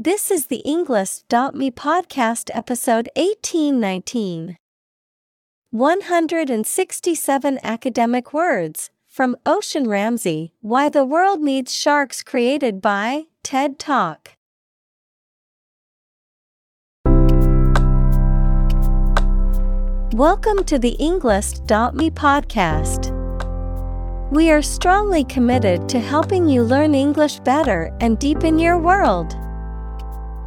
This is the Englist.me podcast episode 1819. 167 academic words from Ocean Ramsey Why the World Needs Sharks created by TED Talk. Welcome to the Englist.me podcast. We are strongly committed to helping you learn English better and deepen your world.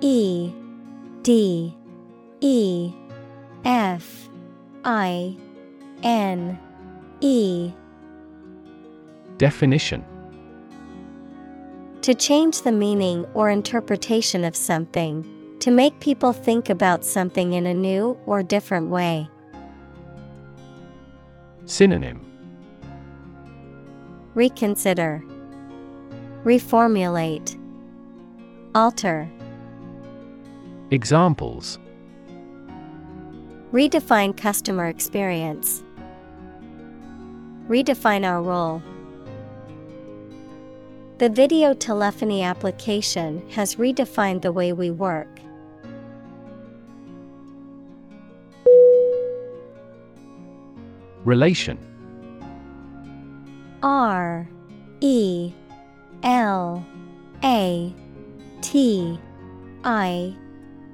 E D E F I N E. Definition. To change the meaning or interpretation of something to make people think about something in a new or different way. Synonym. Reconsider, Reformulate, Alter. Examples Redefine customer experience. Redefine our role. The video telephony application has redefined the way we work. Relation R E L A T I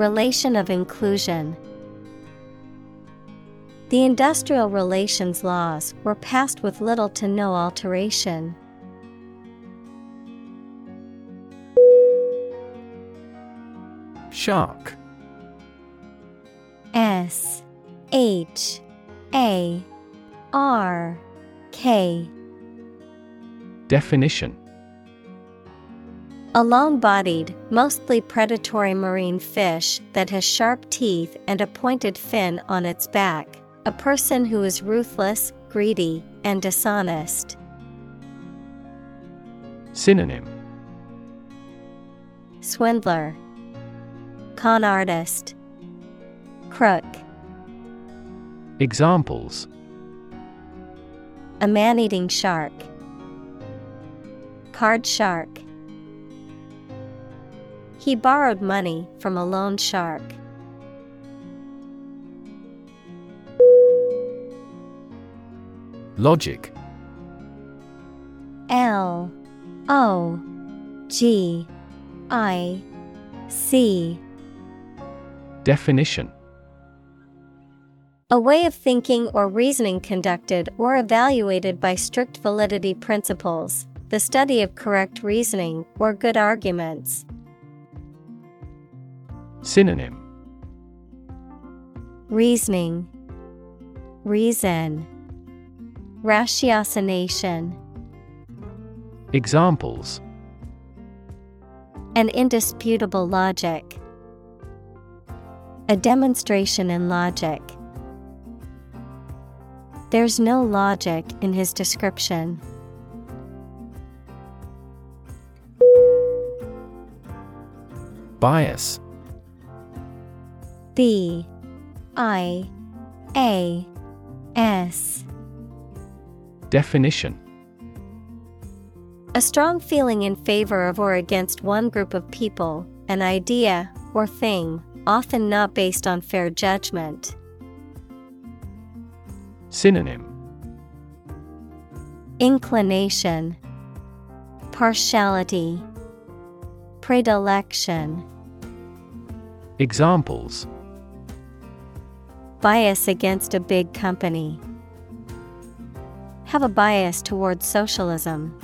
Relation of inclusion. The industrial relations laws were passed with little to no alteration. Shark S H A R K Definition A long bodied, mostly predatory marine fish that has sharp teeth and a pointed fin on its back. A person who is ruthless, greedy, and dishonest. Synonym Swindler, Con artist, Crook. Examples A man eating shark. Card shark. He borrowed money from a loan shark. Logic L O G I C Definition A way of thinking or reasoning conducted or evaluated by strict validity principles, the study of correct reasoning or good arguments. Synonym Reasoning, Reason, Ratiocination. Examples An indisputable logic. A demonstration in logic. There's no logic in his description. Bias B I A S. Definition A strong feeling in favor of or against one group of people, an idea, or thing, often not based on fair judgment. Synonym Inclination, Partiality, Predilection. Examples Bias against a big company. Have a bias towards socialism.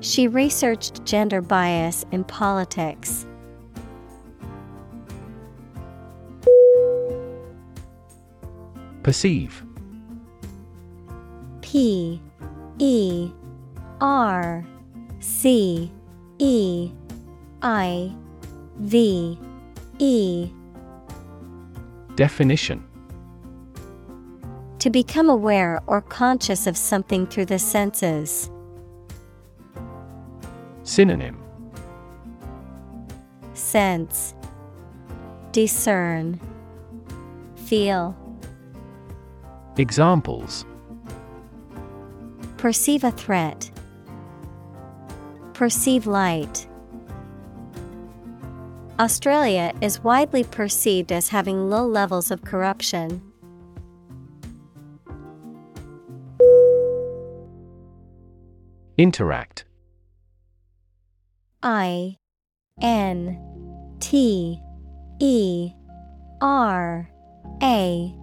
She researched gender bias in politics. Perceive P E R C E I V E Definition To become aware or conscious of something through the senses. Synonym Sense Discern Feel Examples Perceive a threat. Perceive light. Australia is widely perceived as having low levels of corruption. Interact I N T E R A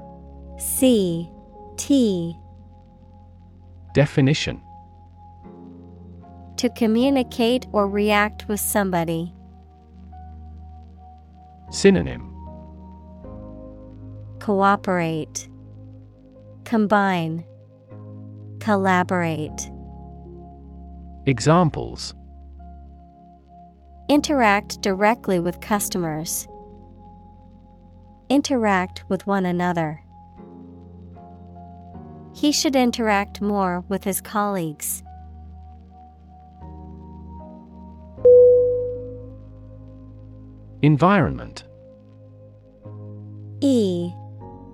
C T Definition To communicate or react with somebody. Synonym Cooperate, Combine, Collaborate. Examples Interact directly with customers. Interact with one another. He should interact more with his colleagues. Environment. E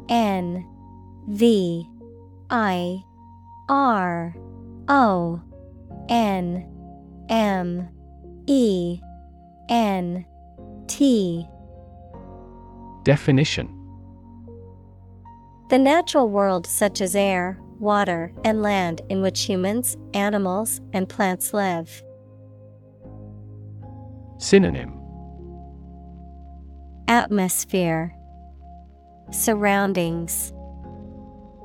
N V I R O N M E N T. Definition. The natural world, such as air, water, and land, in which humans, animals, and plants live. Synonym Atmosphere, Surroundings,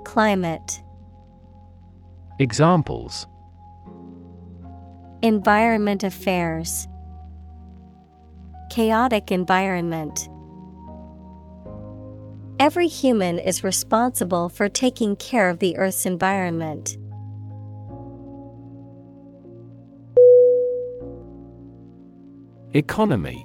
Climate, Examples Environment Affairs, Chaotic environment. Every human is responsible for taking care of the Earth's environment. Economy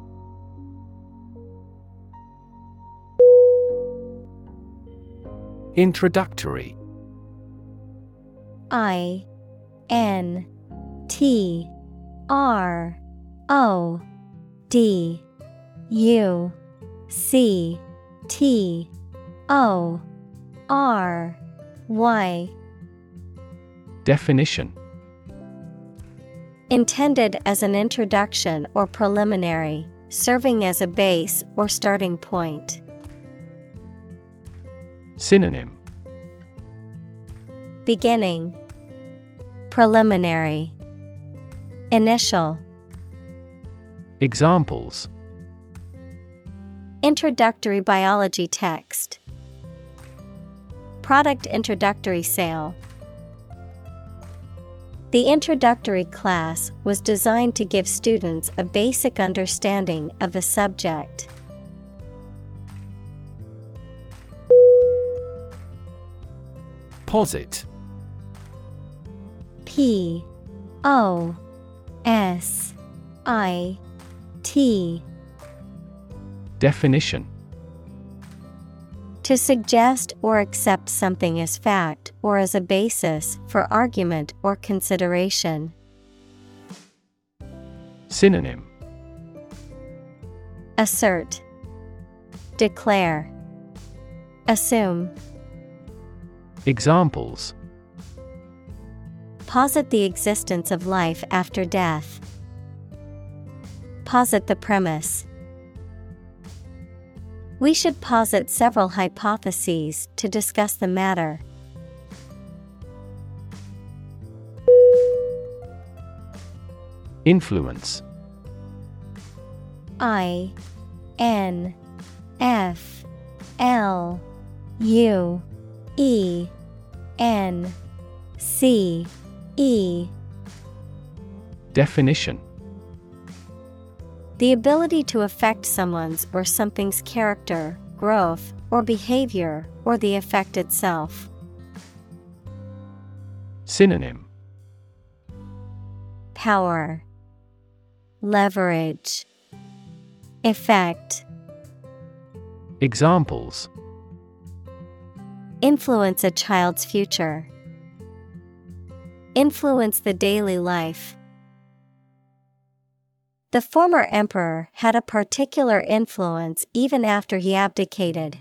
Introductory. I N T R O D U C T O R Y. Definition. Intended as an introduction or preliminary, serving as a base or starting point. Synonym Beginning, Preliminary, Initial. Examples Introductory biology text. Product introductory sale. The introductory class was designed to give students a basic understanding of the subject. Posit P O S I T. Definition. To suggest or accept something as fact or as a basis for argument or consideration. Synonym. Assert, Declare, Assume. Examples Posit the existence of life after death. Posit the premise. We should posit several hypotheses to discuss the matter. Influence I N F L U E N C E. Definition. The ability to affect someone's or something's character, growth, or behavior, or the effect itself. Synonym. Power, Leverage, Effect. Examples Influence a child's future. Influence the daily life. The former emperor had a particular influence even after he abdicated.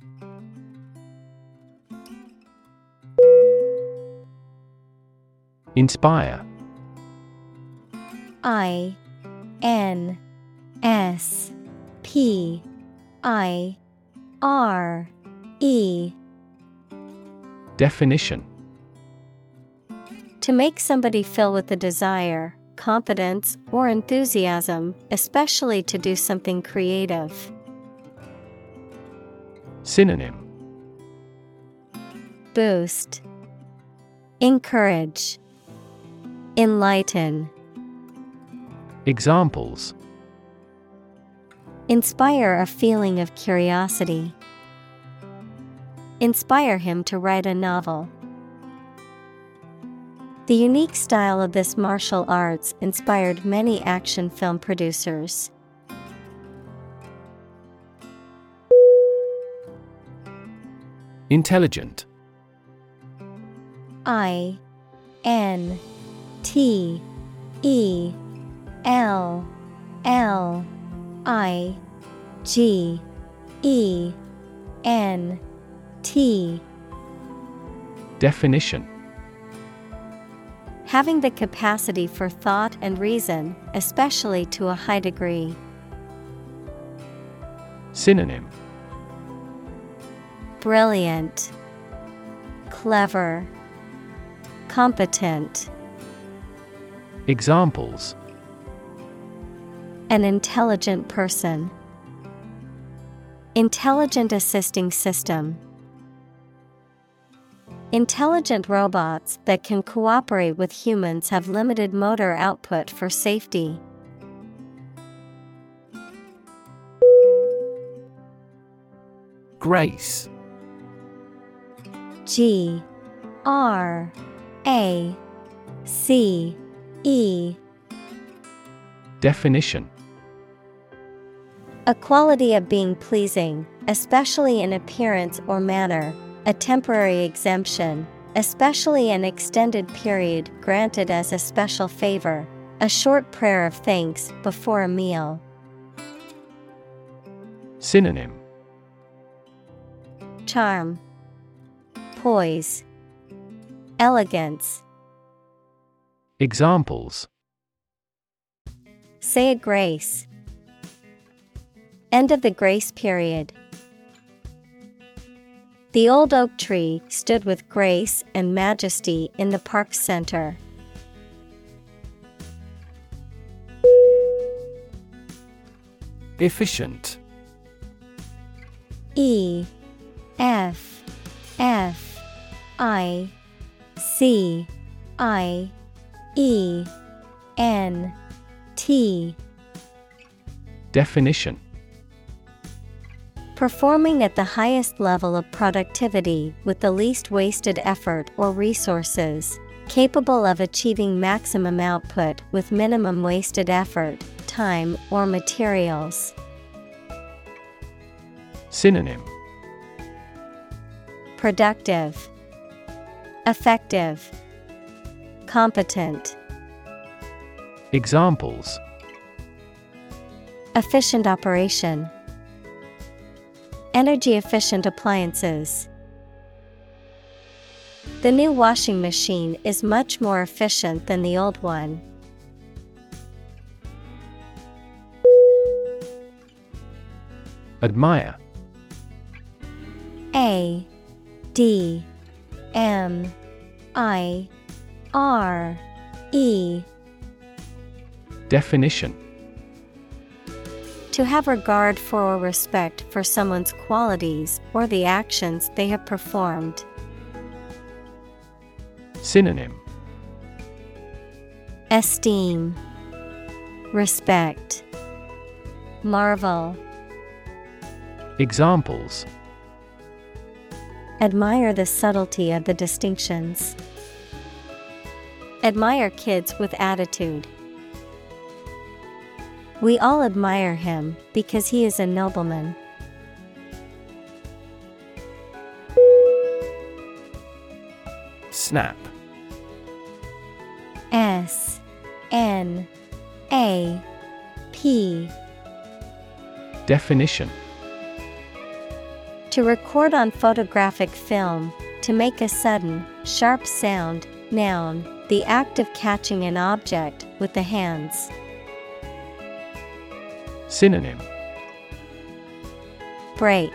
Inspire I N S P I R E Definition. To make somebody feel with a desire, confidence, or enthusiasm, especially to do something creative. Synonym. Boost, Encourage, Enlighten, Examples. Inspire a feeling of curiosity. Inspire him to write a novel. The unique style of this martial arts inspired many action film producers. Intelligent I N T E L L I G E N T Definition Having the capacity for thought and reason, especially to a high degree. Synonym Brilliant, Clever, Competent. Examples An intelligent person. Intelligent assisting system. Intelligent robots that can cooperate with humans have limited motor output for safety. Grace. G R A C E. Definition. A quality of being pleasing, especially in appearance or manner, a temporary exemption, especially an extended period granted as a special favor, a short prayer of thanks before a meal. Synonym Charm, Poise, Elegance. Examples Say a grace. End of the grace period. The old oak tree stood with grace and majesty in the park center. Efficient. E F F I C I E N T. Definition Performing at the highest level of productivity with the least wasted effort or resources, capable of achieving maximum output with minimum wasted effort, time, or materials. Synonym. Productive, Effective, Competent. Examples. Efficient operation, Energy efficient appliances. The new washing machine is much more efficient than the old one. Admire A D M I R E Definition To have regard for or respect for someone's qualities or the actions they have performed. Synonym Esteem, Respect, Marvel. Examples Admire the subtlety of the distinctions. Admire kids with attitude. We all admire him because he is a nobleman. Snap S N A P Definition To record on photographic film, to make a sudden, sharp sound, noun, the act of catching an object with the hands. Synonym Break,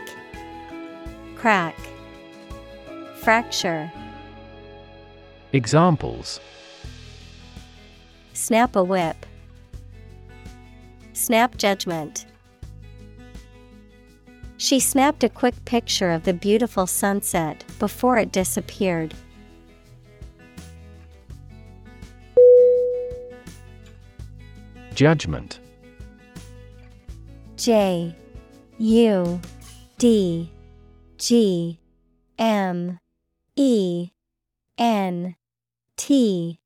Crack, Fracture. Examples Snap a whip. Snap judgment. She snapped a quick picture of the beautiful sunset before it disappeared. Judgment J U D G M E N T.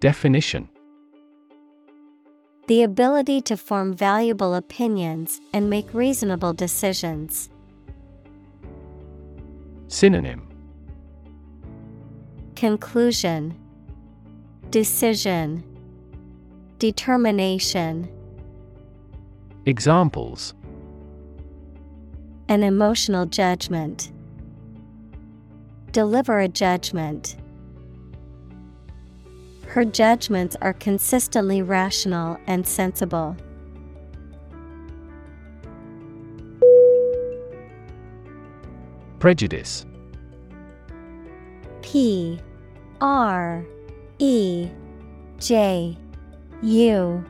Definition. The ability to form valuable opinions and make reasonable decisions. Synonym. Conclusion. Decision. Determination Examples An emotional judgment. Deliver a judgment. Her judgments are consistently rational and sensible. Prejudice P R E J U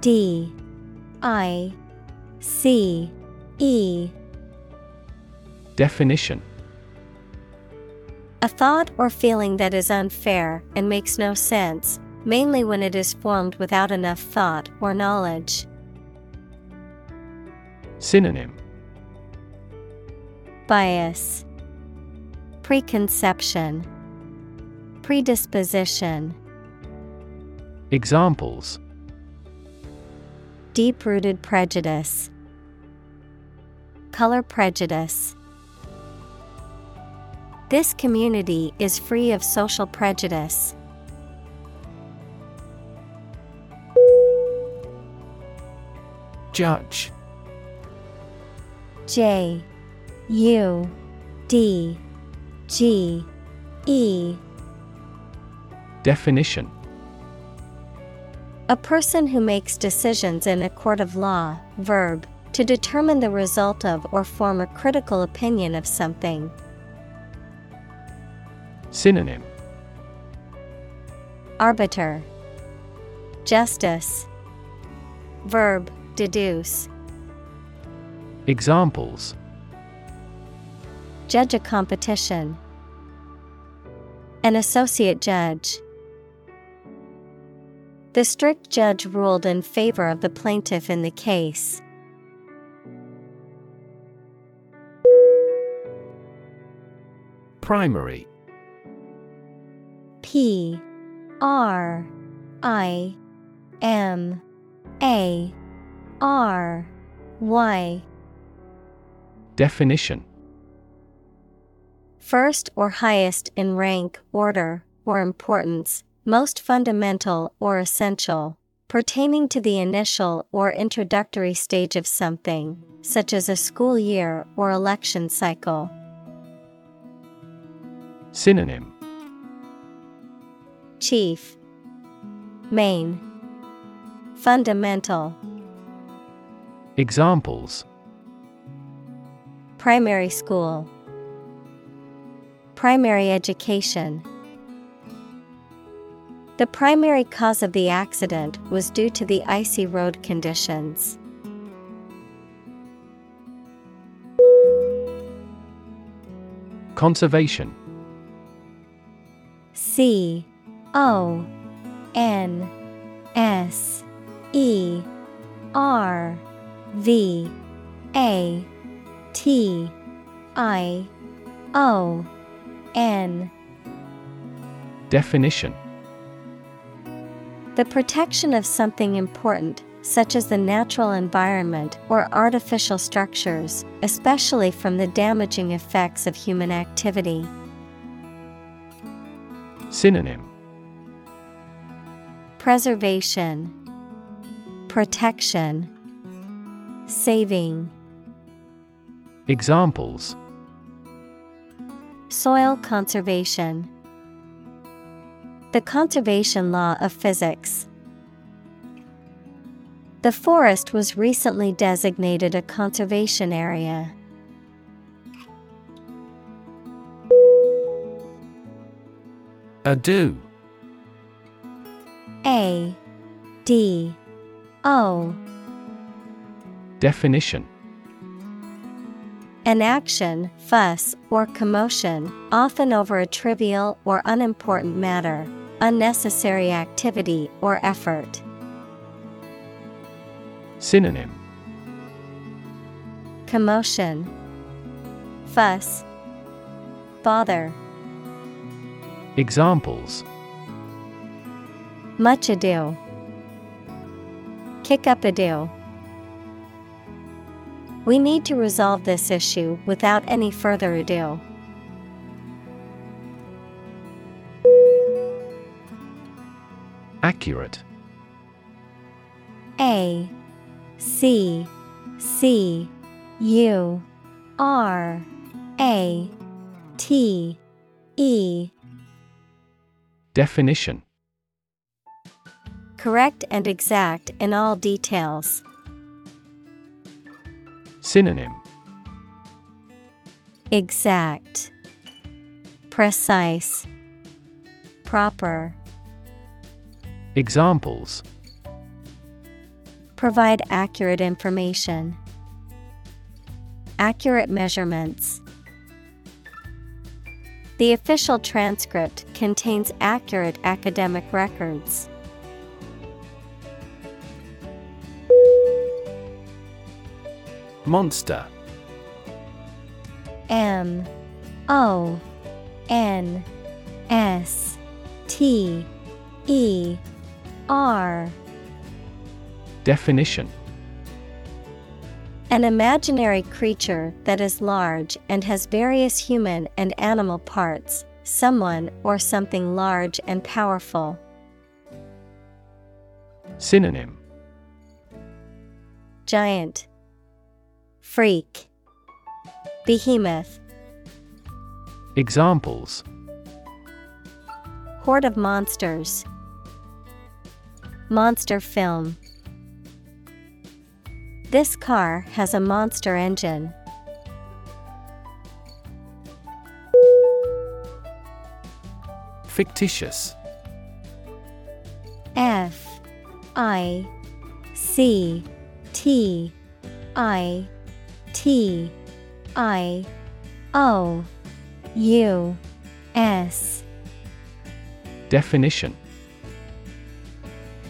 D I C E. Definition. A thought or feeling that is unfair and makes no sense, mainly when it is formed without enough thought or knowledge. Synonym. Bias, Preconception, Predisposition. Examples Deep rooted prejudice. Color prejudice. This community is free of social prejudice. Judge J U D G E Definition A person who makes decisions in a court of law, verb, To determine the result of or form a critical opinion of something. Synonym Arbiter Justice Verb deduce Examples Judge a competition. An associate judge. The strict judge ruled in favor of the plaintiff in the case. Primary. P. R. I. M. A. R. Y. Definition. First or highest in rank, order, or importance, most fundamental or essential, pertaining to the initial or introductory stage of something, such as a school year or election cycle. Synonym. Chief. Main. Fundamental. Examples. Primary school. Primary education The primary cause of the accident was due to the icy road conditions. Conservation. C O N S E R V A T I O N. Definition The protection of something important, such as the natural environment or artificial structures, especially from the damaging effects of human activity. Synonym Preservation, Protection, Saving. Examples Soil conservation. The conservation law of physics. The forest was recently designated a conservation area. Ado A D O Definition An action, fuss, or commotion, often over a trivial or unimportant matter, unnecessary activity or effort. Synonym Commotion, Fuss, Bother. Examples Much ado. Kick up a ado. We need to resolve this issue without any further ado. Accurate. A C C U R A T E. Definition. Correct and exact in all details. Synonym. Exact, Precise, Proper. Examples Provide accurate information. Accurate measurements. The official transcript contains accurate academic records. Monster M O N S T E R Definition. An imaginary creature that is large and has various human and animal parts, someone or something large and powerful. Synonym. Giant, Freak, Behemoth, Examples. Horde of monsters, Monster film. This car has a monster engine. Fictitious. F I C T I T I O U S. Definition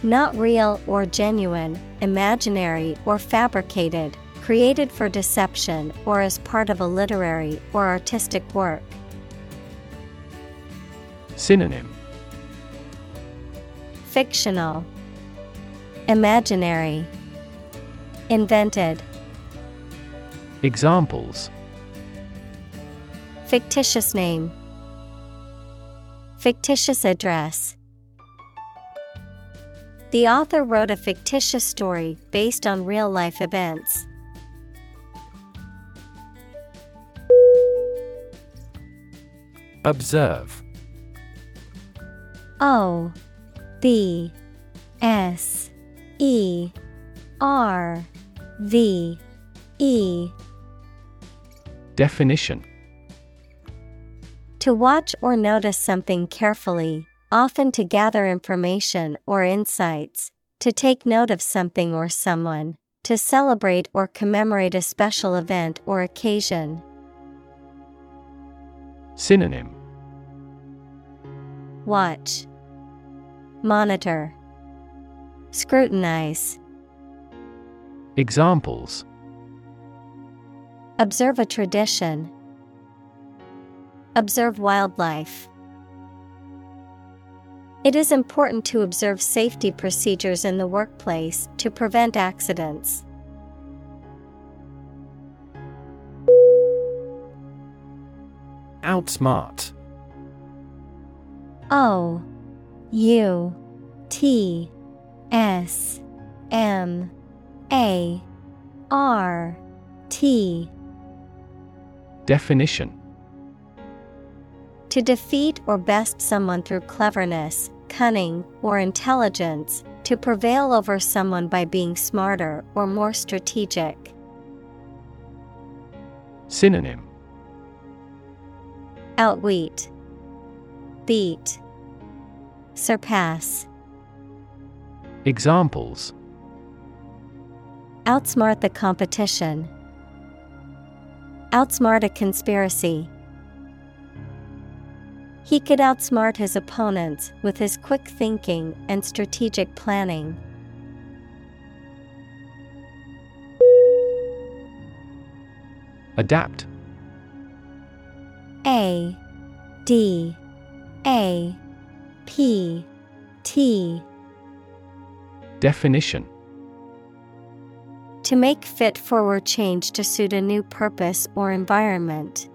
Not real or genuine, imaginary or fabricated, created for deception or as part of a literary or artistic work. Synonym Fictional, Imaginary, Invented. Examples Fictitious name, Fictitious address. The author wrote a fictitious story based on real life events. Observe. O B S E R V E. Definition. To watch or notice something carefully, often to gather information or insights, to take note of something or someone, to celebrate or commemorate a special event or occasion. Synonym Watch, Monitor, Scrutinize. Examples Observe a tradition. Observe wildlife. It is important to observe safety procedures in the workplace to prevent accidents. Outsmart. O U T S M A R T. Definition To defeat or best someone through cleverness, cunning, or intelligence, to prevail over someone by being smarter or more strategic. Synonym Outwit, Beat, Surpass. Examples Outsmart the competition. Outsmart a conspiracy. He could outsmart his opponents with his quick thinking and strategic planning. Adapt A D A P T Definition To make fit forward change to suit a new purpose or environment.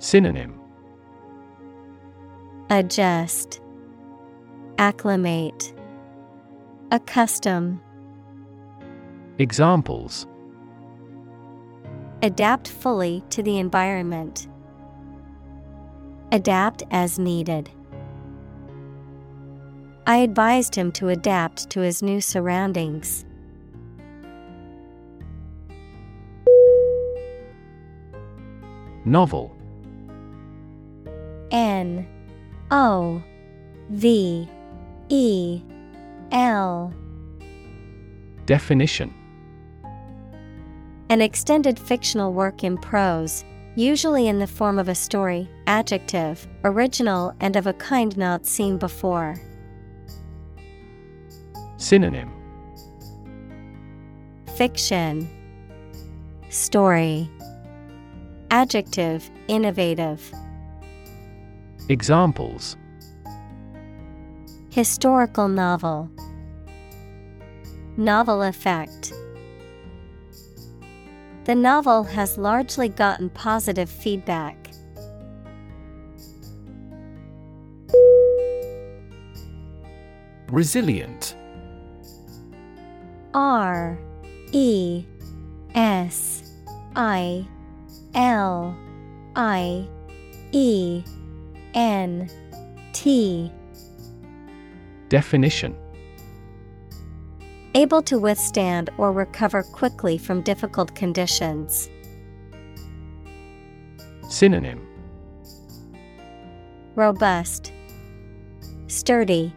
Synonym Adjust, Acclimate, Accustom. Examples Adapt fully to the environment. Adapt as needed. I advised him to adapt to his new surroundings. Novel N O V E L. Definition. An extended fictional work in prose, usually in the form of a story, adjective, original and of a kind not seen before. Synonym. Fiction. Story. Adjective. Innovative Examples. Historical novel. Novel effect. The novel has largely gotten positive feedback. Resilient. R E S I L I E N T Definition Able to withstand or recover quickly from difficult conditions. Synonym Robust, Sturdy,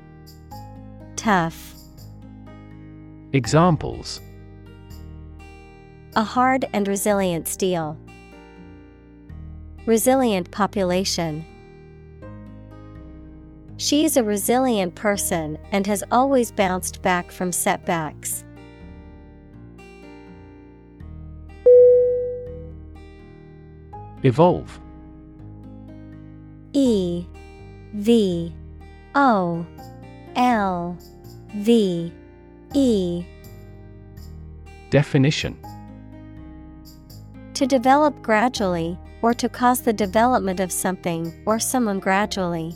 Tough. Examples A hard and resilient steel. Resilient population. She is a resilient person and has always bounced back from setbacks. Evolve E V O L V E Definition To develop gradually, or to cause the development of something or someone gradually.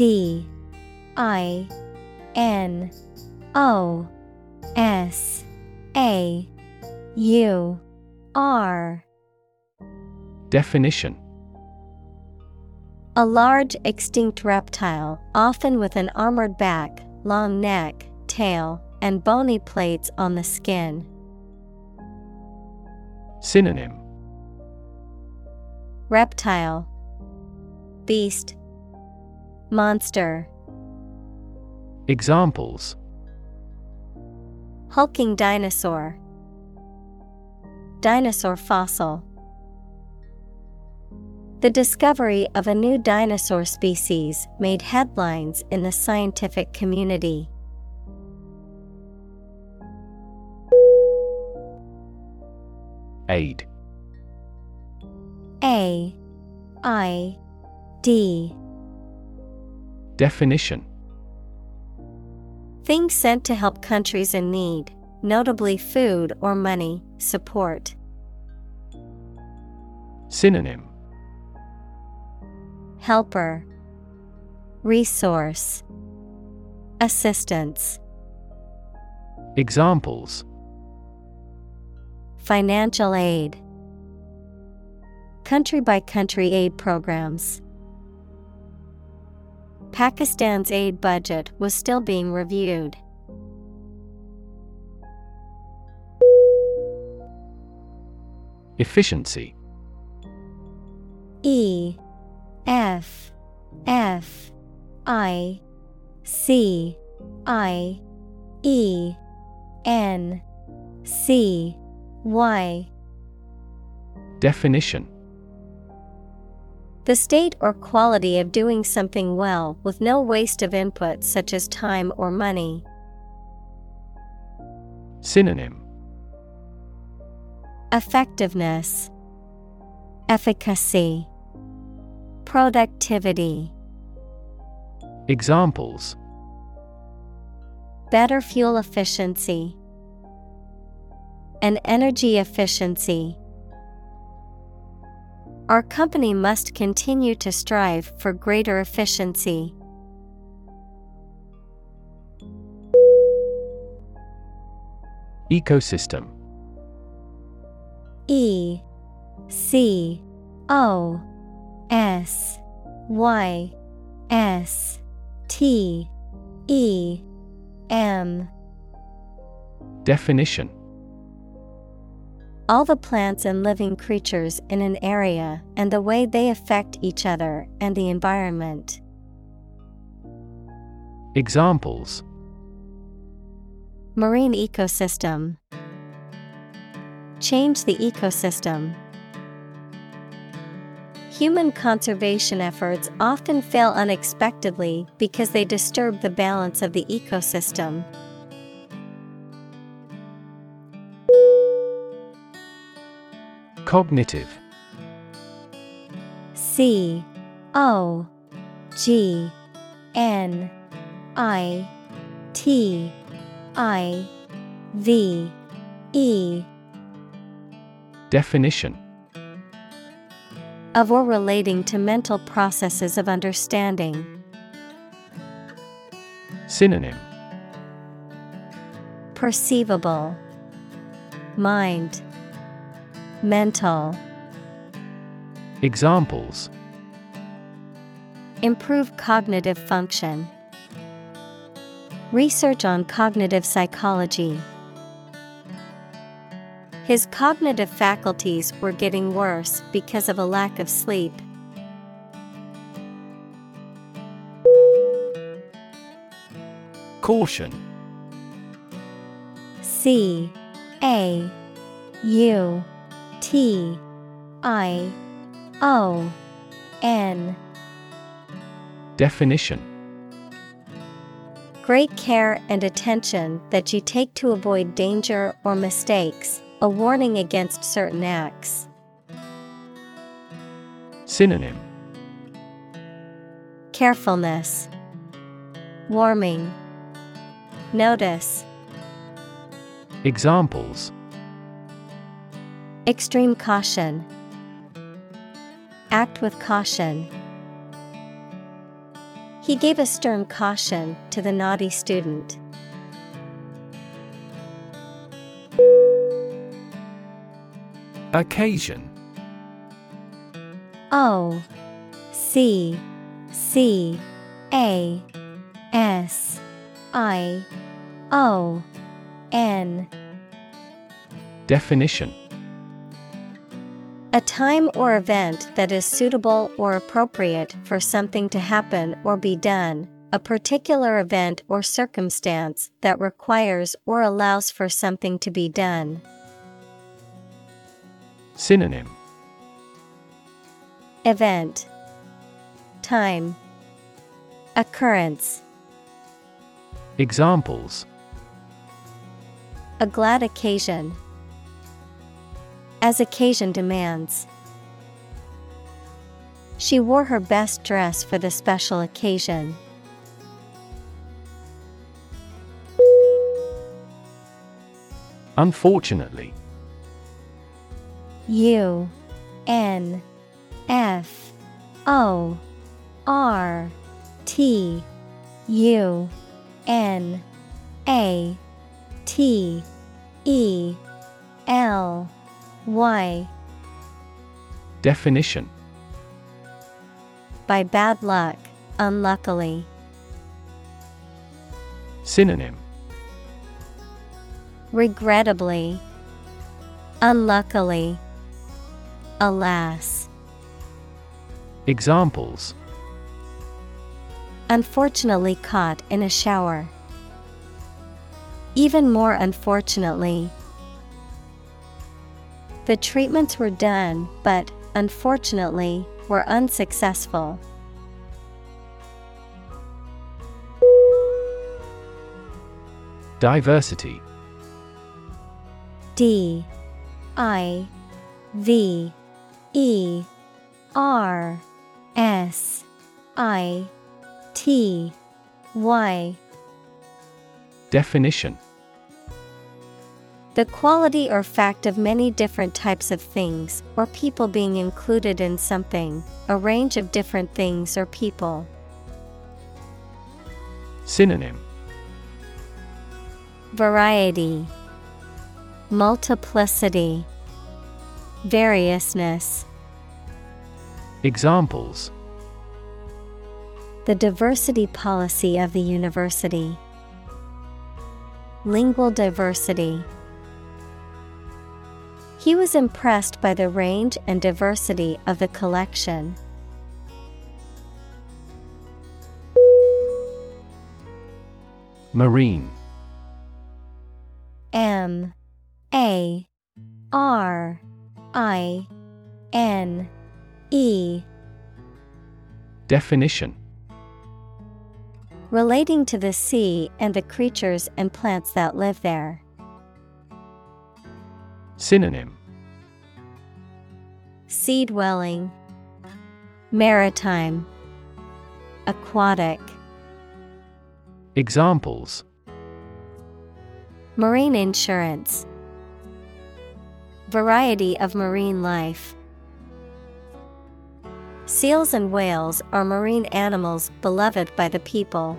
D I N O S A U R. Definition. A large extinct reptile, often with an armored back, long neck, tail, and bony plates on the skin. Synonym. Reptile. Beast Monster. Examples. Hulking dinosaur. Dinosaur fossil. The discovery of a new dinosaur species made headlines in the scientific community. Aid A I D Definition. Things sent to help countries in need, notably food or money, support. Synonym. Helper. Resource. Assistance. Examples. Financial aid. Country by country aid programs. Pakistan's aid budget was still being reviewed. Efficiency. E F F I C I E N C Y. Definition The state or quality of doing something well with no waste of input such as time or money. Synonym Effectiveness, Efficacy, Productivity. Examples Better fuel efficiency, and energy efficiency. Our company must continue to strive for greater efficiency. Ecosystem. E C O S Y S T E M. Definition All the plants and living creatures in an area and the way they affect each other and the environment. Examples Marine ecosystem. Change the ecosystem. Human conservation efforts often fail unexpectedly because they disturb the balance of the ecosystem. Cognitive. C O G N I T I V E. Definition. Of or relating to mental processes of understanding. Synonym. Perceivable. Mind Mental Examples Improve cognitive function. Research on cognitive psychology. His cognitive faculties were getting worse because of a lack of sleep. Caution C A U T I O N. Definition. Great care and attention that you take to avoid danger or mistakes, a warning against certain acts. Synonym. Carefulness, Warming, Notice, Examples Extreme caution. Act with caution. He gave a stern caution to the naughty student. Occasion O C C A S I O N Definition A time or event that is suitable or appropriate for something to happen or be done, a particular event or circumstance that requires or allows for something to be done. Synonym. Event. Time. Occurrence. Examples. A glad occasion. As occasion demands. She wore her best dress for the special occasion. Unfortunately U N F O R T U N A T E L Y Definition By bad luck, unluckily. Synonym Regrettably, unluckily, alas. Examples Unfortunately caught in a shower. Even more unfortunately, the treatments were done, but unfortunately, were unsuccessful. Diversity. D. I. V. E. R. S. I. T. Y. Definition The quality or fact of many different types of things or people being included in something, a range of different things or people. Synonym Variety, Multiplicity, Variousness. Examples The diversity policy of the university. Lingual diversity. He was impressed by the range and diversity of the collection. Marine. M. A. R. I. N. E. Definition. Relating to the sea and the creatures and plants that live there. Synonym Sea dwelling, Maritime, Aquatic. Examples Marine insurance. Variety of marine life. Seals and whales are marine animals beloved by the people.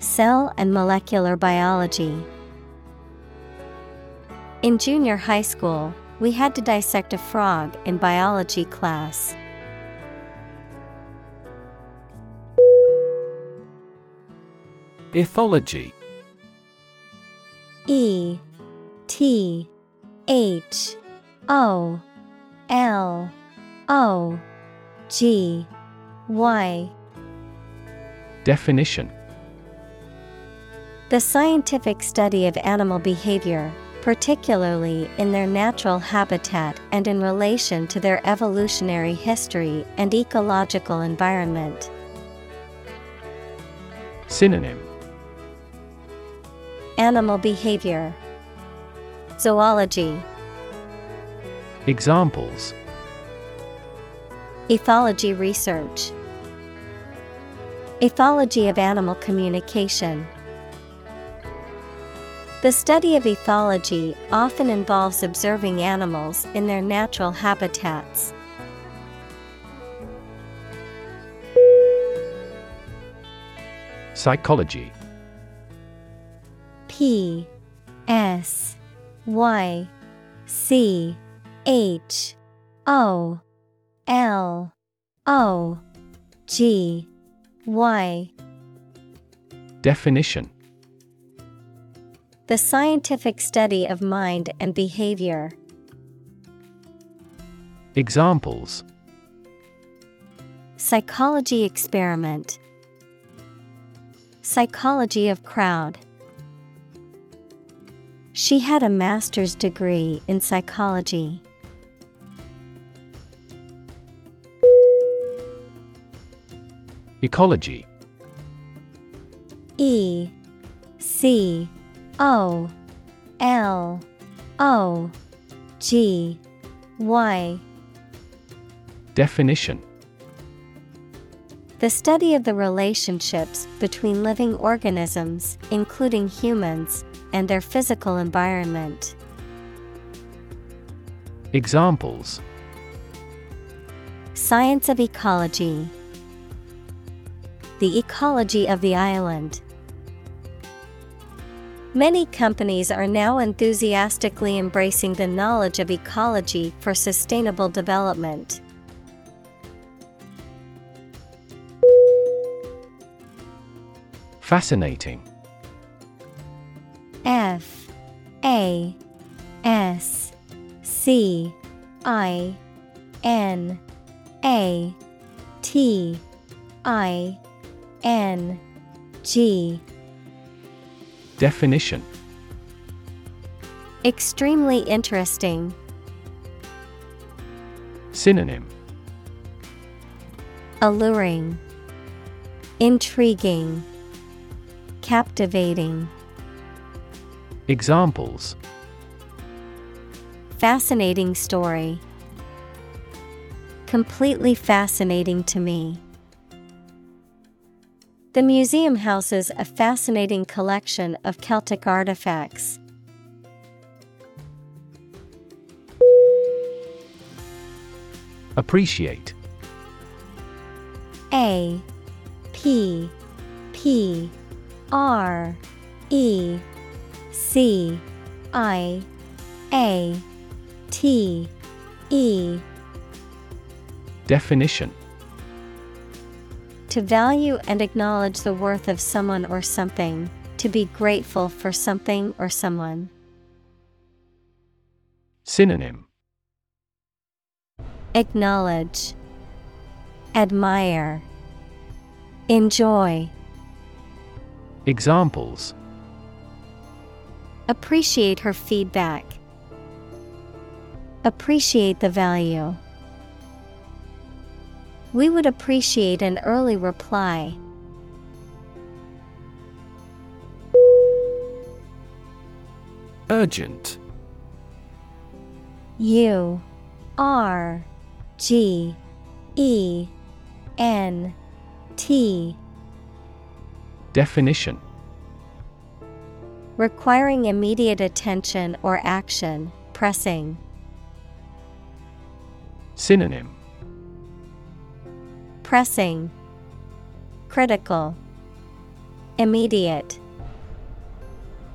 Cell and molecular biology. In junior high school, we had to dissect a frog in biology class. Ethology E T H O L O G Y Definition The scientific study of animal behavior, particularly in their natural habitat and in relation to their evolutionary history and ecological environment. Synonym. Animal behavior, Zoology, Examples. Ethology research, Ethology of animal communication. The study of ethology often involves observing animals in their natural habitats. Psychology. P S Y C H O L O G Y. Definition The scientific study of mind and behavior. Examples Psychology experiment. Psychology of crowd. She had a master's degree in psychology. Ecology E C O L O G Y Definition The study of the relationships between living organisms, including humans, and their physical environment. Examples Science of ecology. The ecology of the island. Many companies are now enthusiastically embracing the knowledge of ecology for sustainable development. Fascinating F A S C I N A T I N G Definition Extremely interesting. Synonym Alluring, Intriguing, Captivating. Examples Fascinating story. Completely fascinating to me. The museum houses a fascinating collection of Celtic artifacts. Appreciate. A P P R E C I A T E. Definition To value and acknowledge the worth of someone or something, to be grateful for something or someone. Synonym Acknowledge, Admire, Enjoy. Examples Appreciate her feedback. Appreciate the value. We would appreciate an early reply. Urgent. U R G E N T. Definition. Requiring immediate attention or action, pressing. Synonym Pressing, Critical, Immediate.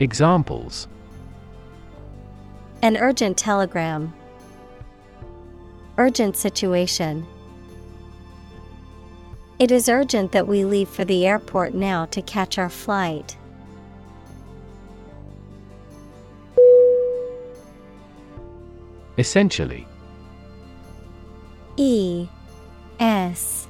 Examples An urgent telegram. Urgent situation. It is urgent that we leave for the airport now to catch our flight. Essentially E S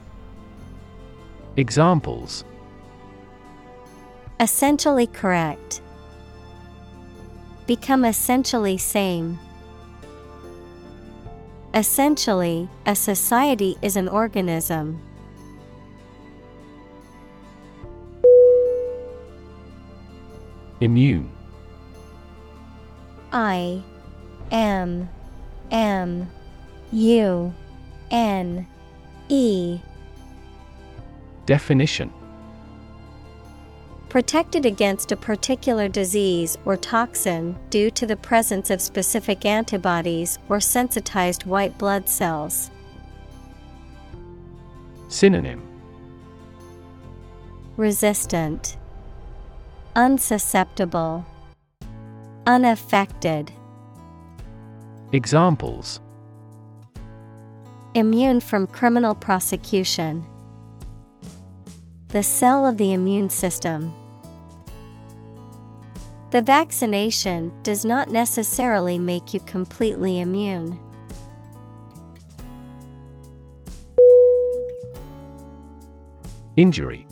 Examples Essentially correct. Become essentially same. Essentially, a society is an organism. Immune I M M U N E Definition Protected against a particular disease or toxin due to the presence of specific antibodies or sensitized white blood cells. Synonym Resistant, Unsusceptible, Unaffected. Examples Immune from criminal prosecution. The cell of the immune system. The vaccination does not necessarily make you completely immune. Injury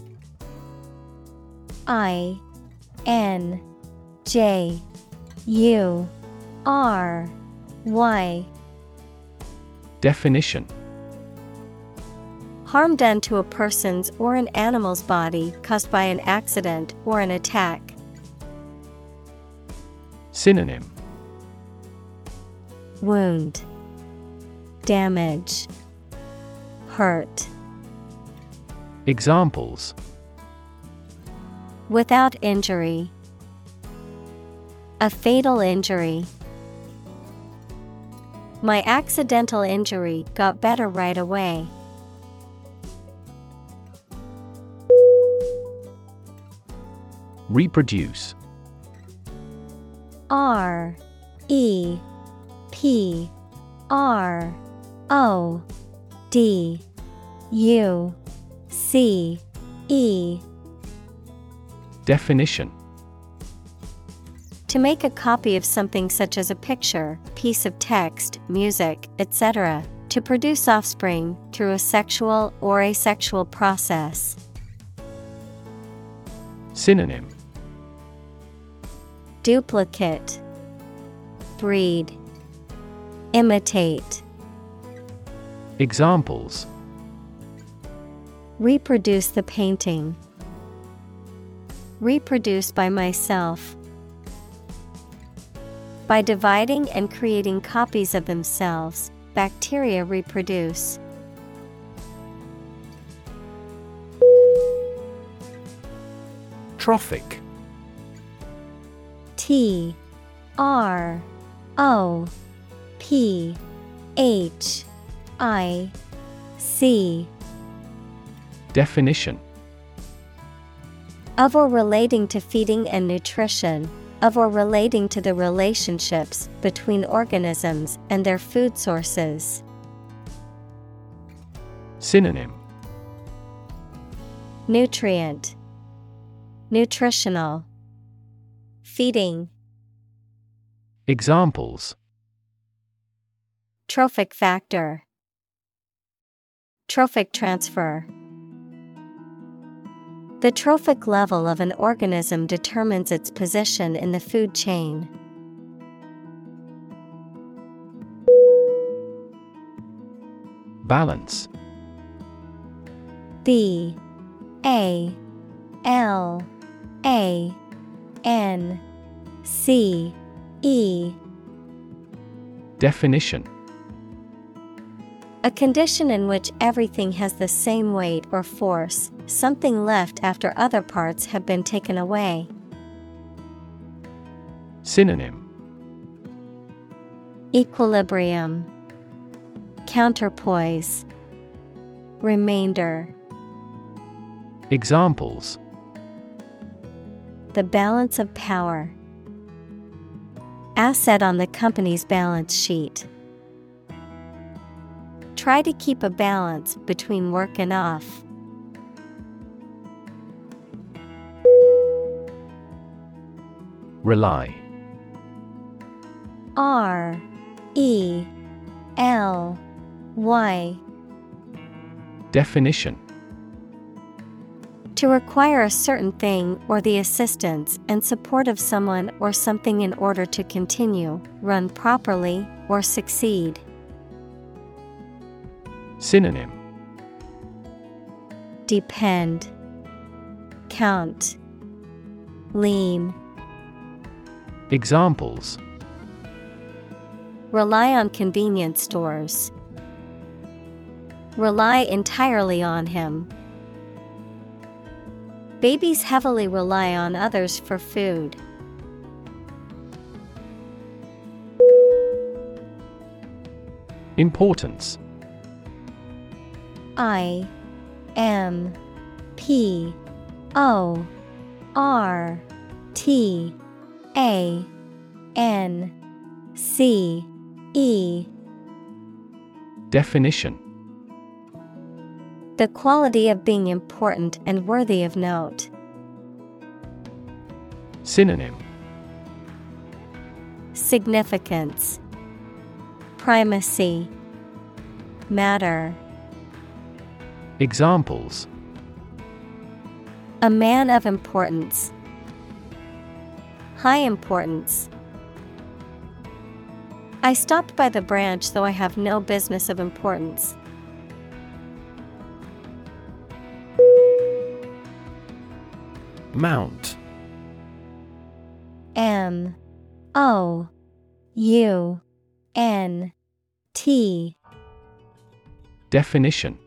I N J U R Y Definition Harm done to a person's or an animal's body caused by an accident or an attack. Synonym Wound, Damage, Hurt. Examples Without injury. A fatal injury. My accidental injury got better right away. Reproduce R E P R O D U C E Definition To make a copy of something such as a picture, piece of text, music, etc., to produce offspring through a sexual or asexual process. Synonym Duplicate, Breed, Imitate, Examples Reproduce the painting. Reproduce by myself. By dividing and creating copies of themselves, bacteria reproduce. Trophic T R O P H I C. Definition. Of or relating to feeding and nutrition, of or relating to the relationships between organisms and their food sources. Synonym. Nutrient. Nutritional Feeding. Examples. Trophic factor. Trophic transfer. The trophic level of an organism determines its position in the food chain. Balance. B. A. L. A. N C E. Definition. A condition in which everything has the same weight or force, something left after other parts have been taken away. Synonym. Equilibrium. Counterpoise. Remainder. Examples. The balance of power. Asset on the company's balance sheet. Try to keep a balance between work and off. Rely R E L Y Definition To require a certain thing or the assistance and support of someone or something in order to continue, run properly, or succeed. Synonym Depend, Count, Lean. Examples Rely on convenience stores. Rely entirely on him. Babies heavily rely on others for food. Importance. I M P O R T A N C E. Definition The quality of being important and worthy of note. Synonym Significance Primacy Matter Examples A man of importance. High importance. I stopped by the branch though I have no business of importance. Mount M O U N T Definition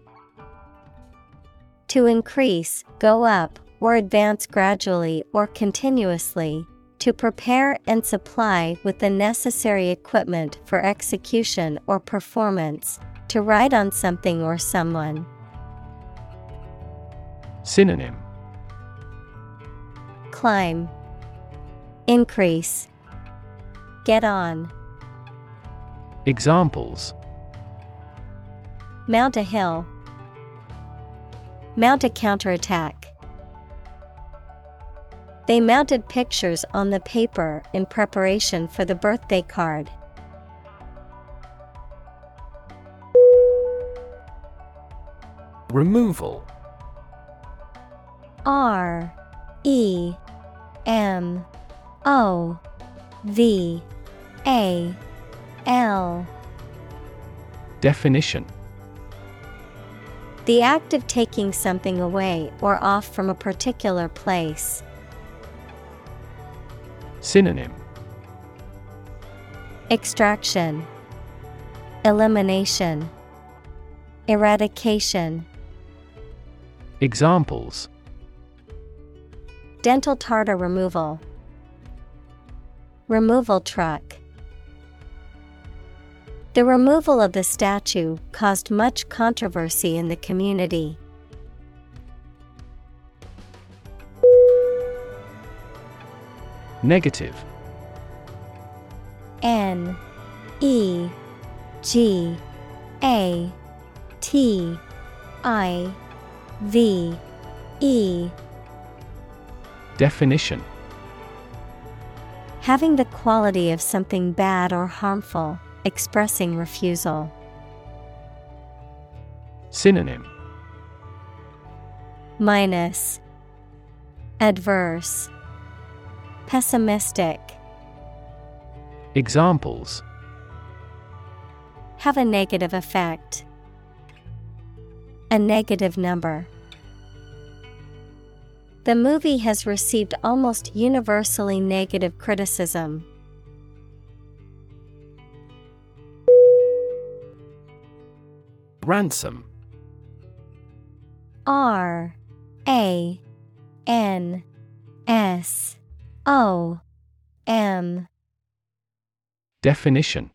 To increase, go up, or advance gradually or continuously. To prepare and supply with the necessary equipment for execution or performance. To ride on something or someone. Synonym Climb. Increase. Get on. Examples Mount a hill. Mount a counterattack. They mounted pictures on the paper in preparation for the birthday card. Removal R E M O V A L. Definition. The act of taking something away or off from a particular place. Synonym. Extraction, Elimination, Eradication. Examples Dental tartar removal. Removal truck. The removal of the statue caused much controversy in the community. Negative. N E G A T I V E Definition Having the quality of something bad or harmful, expressing refusal. Synonym Minus Adverse Pessimistic Examples Have a negative effect. A negative number. The movie has received almost universally negative criticism. Ransom. R A N S O M. Definition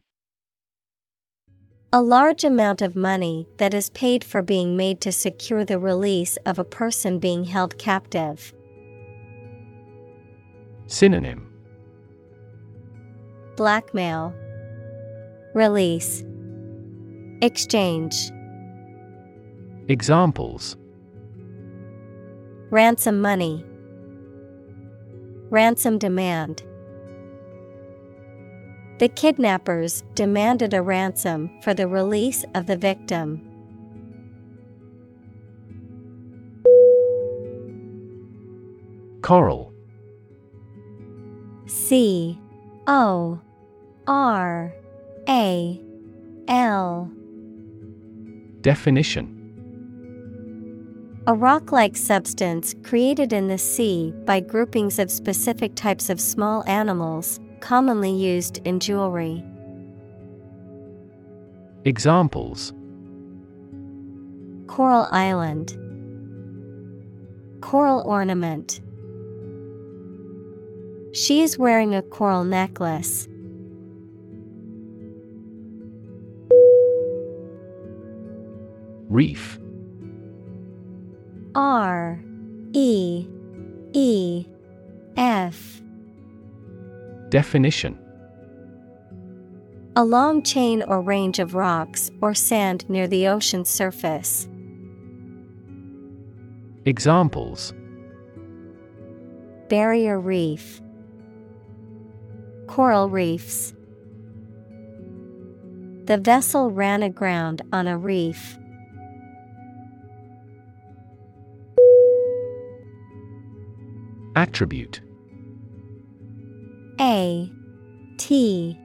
A large amount of money that is paid for being made to secure the release of a person being held captive. Synonym. Blackmail. Release. Exchange. Examples. Ransom money. Ransom demand The kidnappers demanded a ransom for the release of the victim. Coral. C O R A L. Definition. A rock like substance created in the sea by groupings of specific types of small animals, commonly used in jewelry. Examples. Coral Island. Coral ornament. She is wearing a coral necklace. Reef. R E E F Definition A long chain or range of rocks or sand near the ocean's surface. Examples Barrier reef, Coral reefs. The vessel ran aground on a reef. Attribute A T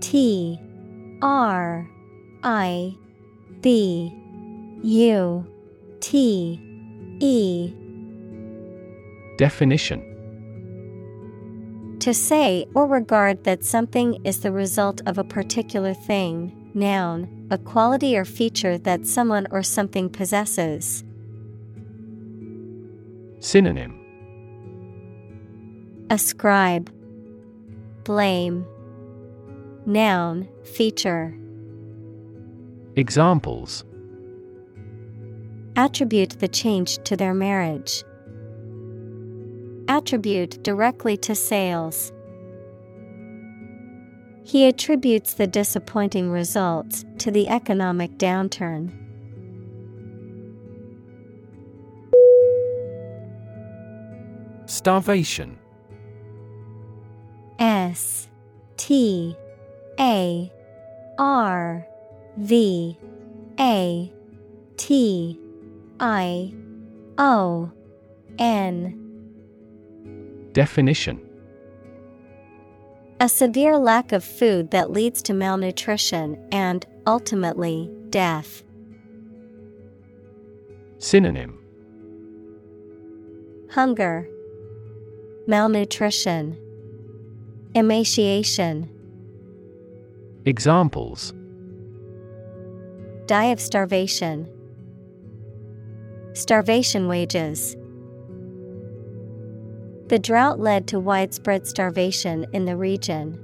T R I B U T E. Definition. To say or regard that something is the result of a particular thing, noun, a quality or feature that someone or something possesses. Synonym. Ascribe, Blame, Noun, feature. Examples Attribute the change to their marriage. Attribute directly to sales. He attributes the disappointing results to the economic downturn. Starvation S T A R V A T I O N. Definition. A severe lack of food that leads to malnutrition and, ultimately, death. Synonym. Hunger, Malnutrition, Emaciation. Examples Die of starvation. Starvation wages. The drought led to widespread starvation in the region.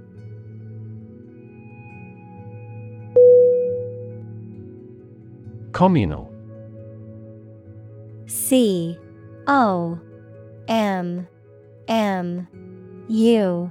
Communal C O M M U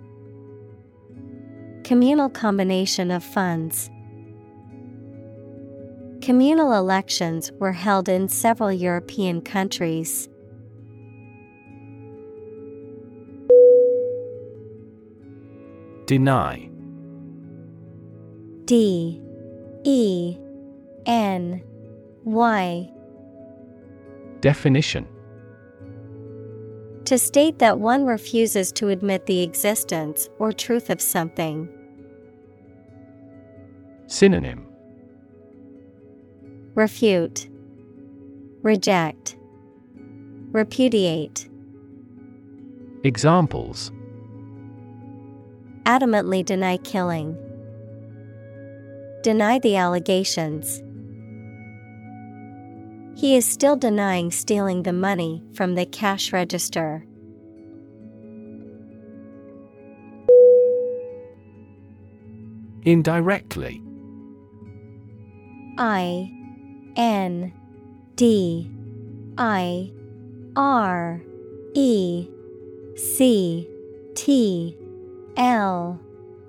Communal combination of funds. Communal elections were held in several European countries. Deny. D. E. N. Y. Definition To state that one refuses to admit the existence or truth of something. Synonym Refute, Reject, Repudiate. Examples Adamantly deny killing. Deny the allegations. He is still denying stealing the money from the cash register. Indirectly. I N D I R E C T L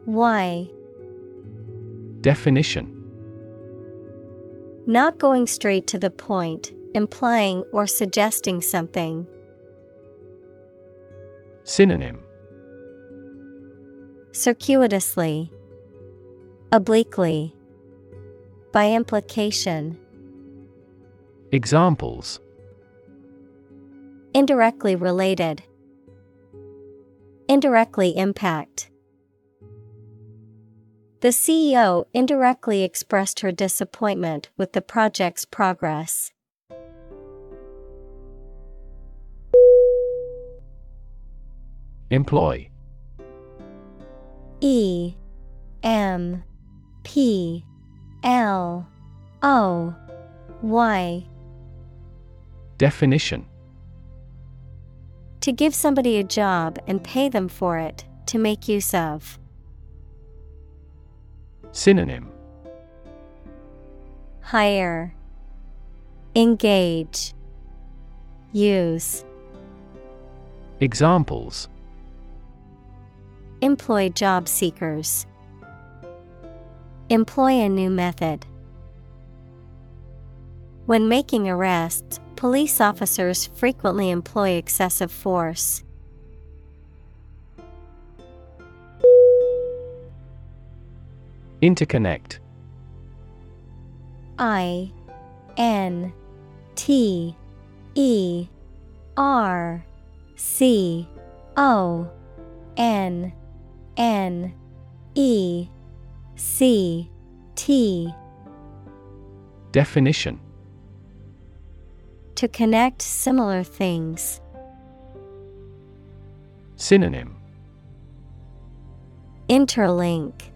Y. Definition Not going straight to the point, implying or suggesting something. Synonym Circuitously, Obliquely, By implication. Examples Indirectly related. Indirectly impact. The CEO indirectly expressed her disappointment with the project's progress. Employ E M P L O Y Definition To give somebody a job and pay them for it, to make use of. Synonym Hire, Engage, Use. Examples Employ job seekers. Employ a new method. When making arrests, police officers frequently employ excessive force. Interconnect. I N T E R C O N N E C T. Definition. To connect similar things. Synonym. Interlink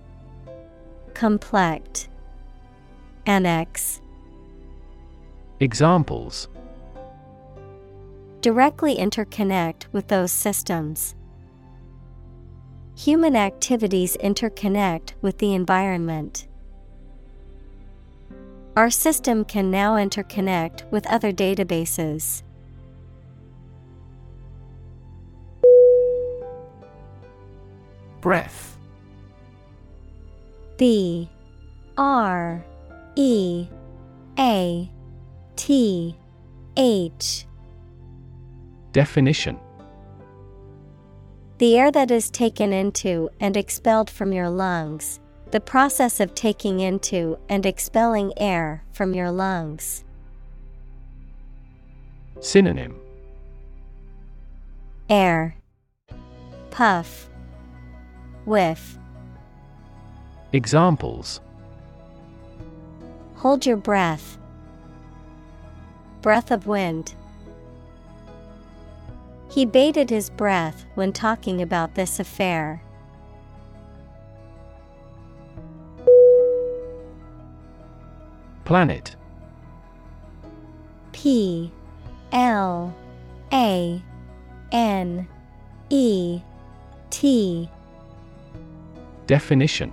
Complect Annex Examples Directly interconnect with those systems. Human activities interconnect with the environment. Our system can now interconnect with other databases. Breath B R E A T H. Definition. The air that is taken into and expelled from your lungs, the process of taking into and expelling air from your lungs. Synonym. Air. Puff. Whiff Examples. Hold your breath. Breath of wind. He bated his breath when talking about this affair. Planet. P. L. A. N. E. T. Definition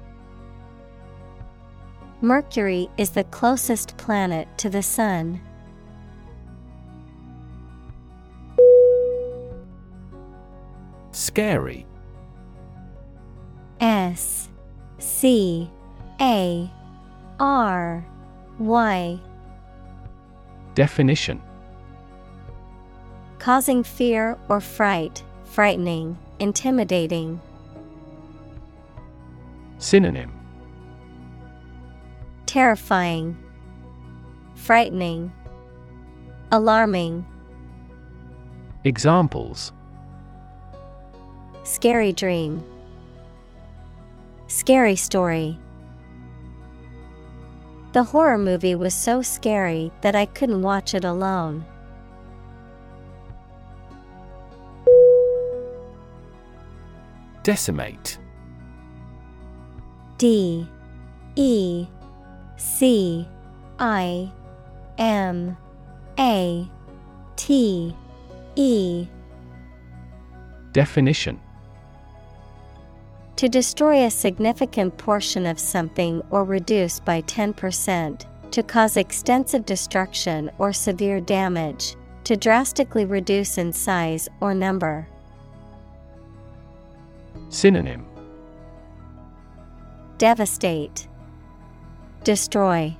Mercury is the closest planet to the Sun. Scary S C A R Y Definition Causing fear or fright, frightening, intimidating. Synonym Terrifying, frightening, alarming. Examples Scary dream. Scary story. The horror movie was so scary that I couldn't watch it alone. Decimate D E C I M A T E. Definition. To destroy a significant portion of something or reduce by 10%, to cause extensive destruction or severe damage, to drastically reduce in size or number. Synonym. Devastate, Destroy,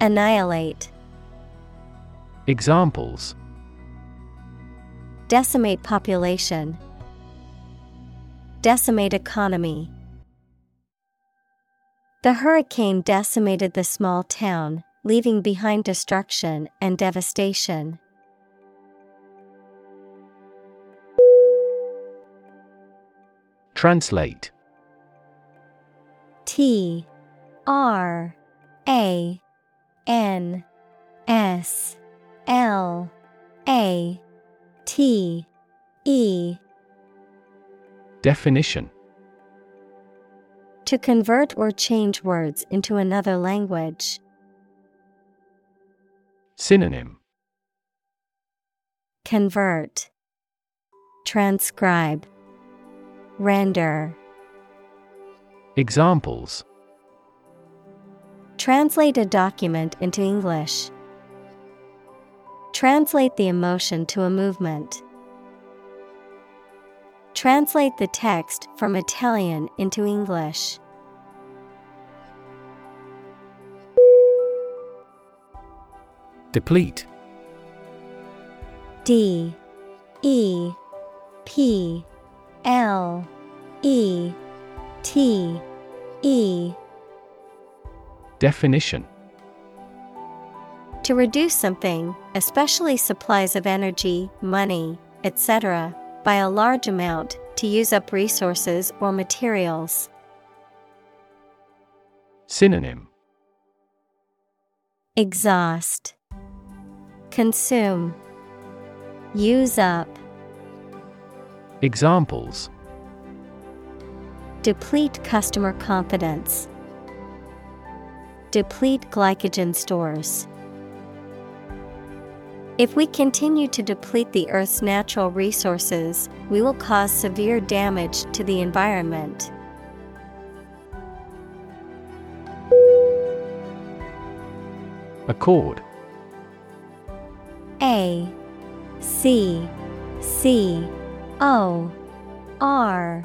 Annihilate, Examples Decimate population, Decimate economy. The hurricane decimated the small town, leaving behind destruction and devastation. Translate T R A N S L A T E. Definition. To convert or change words into another language. Synonym. Convert, Transcribe, Render. Examples Translate a document into English. Translate the emotion to a movement. Translate the text from Italian into English. Deplete. D. E. P. L. E. T. E Definition. To reduce something, especially supplies of energy, money, etc., by a large amount, to use up resources or materials. Synonym. Exhaust, Consume, Use up, Examples. Deplete customer confidence, Deplete glycogen stores. If we continue to deplete the Earth's natural resources, we will cause severe damage to the environment. Accord A C C O R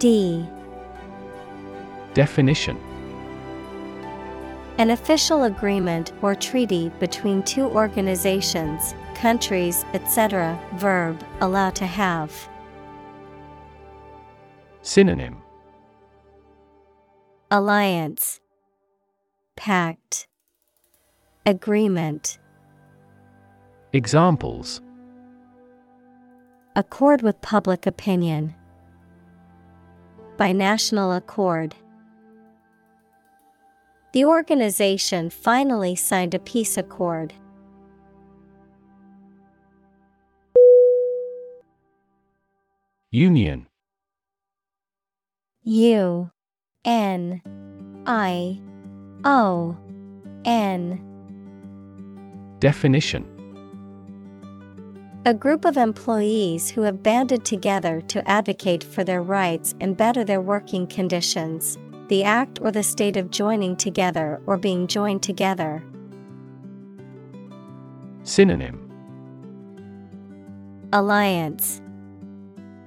D Definition An official agreement or treaty between two organizations, countries, etc. Verb, allow to have. Synonym Alliance, Pact, Agreement. Examples Accord with public opinion. By national accord. The organization finally signed a peace accord. Union U N I O N Definition A group of employees who have banded together to advocate for their rights and better their working conditions. The act or the state of joining together or being joined together. Synonym Alliance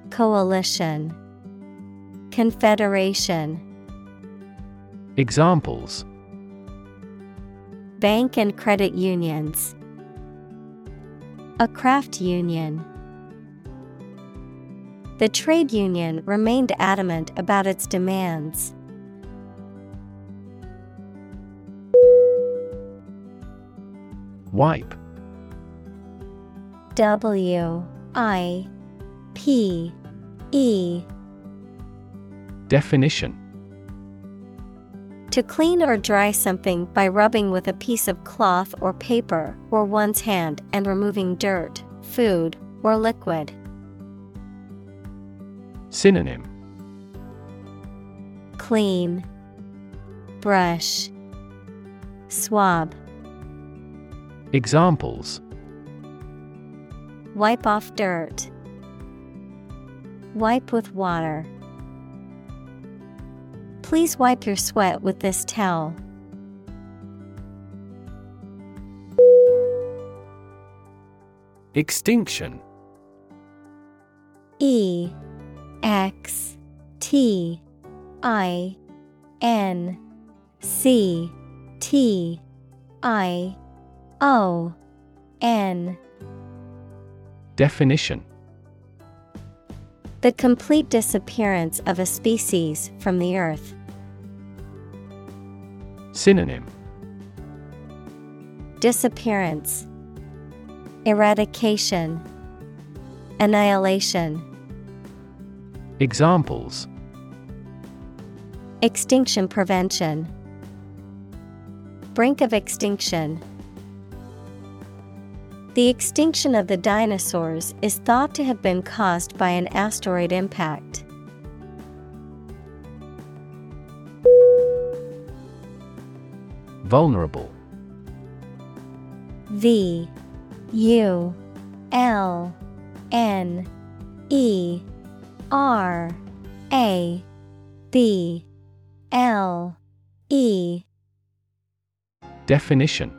Coalition Confederation Examples Bank and credit unions. A craft union. The trade union remained adamant about its demands. Wipe. W I P E. Definition. To clean or dry something by rubbing with a piece of cloth or paper or one's hand and removing dirt, food, or liquid. Synonym. Clean, Brush, Swab. Examples Wipe off dirt. Wipe with water. Please wipe your sweat with this towel. Extinction E X T I N C T I O N Definition The complete disappearance of a species from the earth. Synonym Disappearance, Eradication, Annihilation. Examples Extinction prevention. Brink of extinction. The extinction of the dinosaurs is thought to have been caused by an asteroid impact. Vulnerable. V U L N E R A B L E. Definition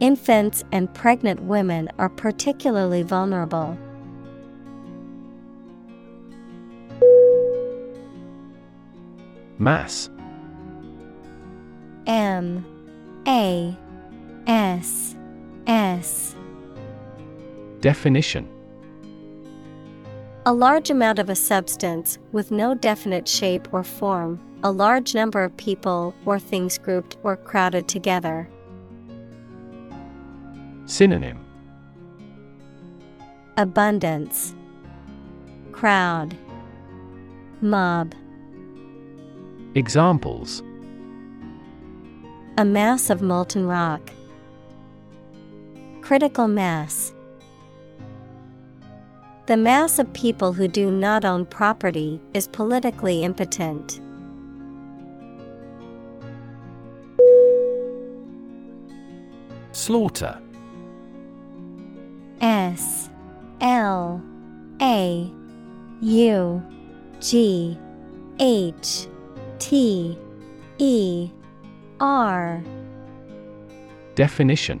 Infants and pregnant women are particularly vulnerable. Mass. M. A. S. S. Definition. A large amount of a substance with no definite shape or form, a large number of people or things grouped or crowded together. Synonym Abundance, Crowd, Mob. Examples A mass of molten rock. Critical mass. The mass of people who do not own property is politically impotent. Slaughter S L A U G H T E R. Definition.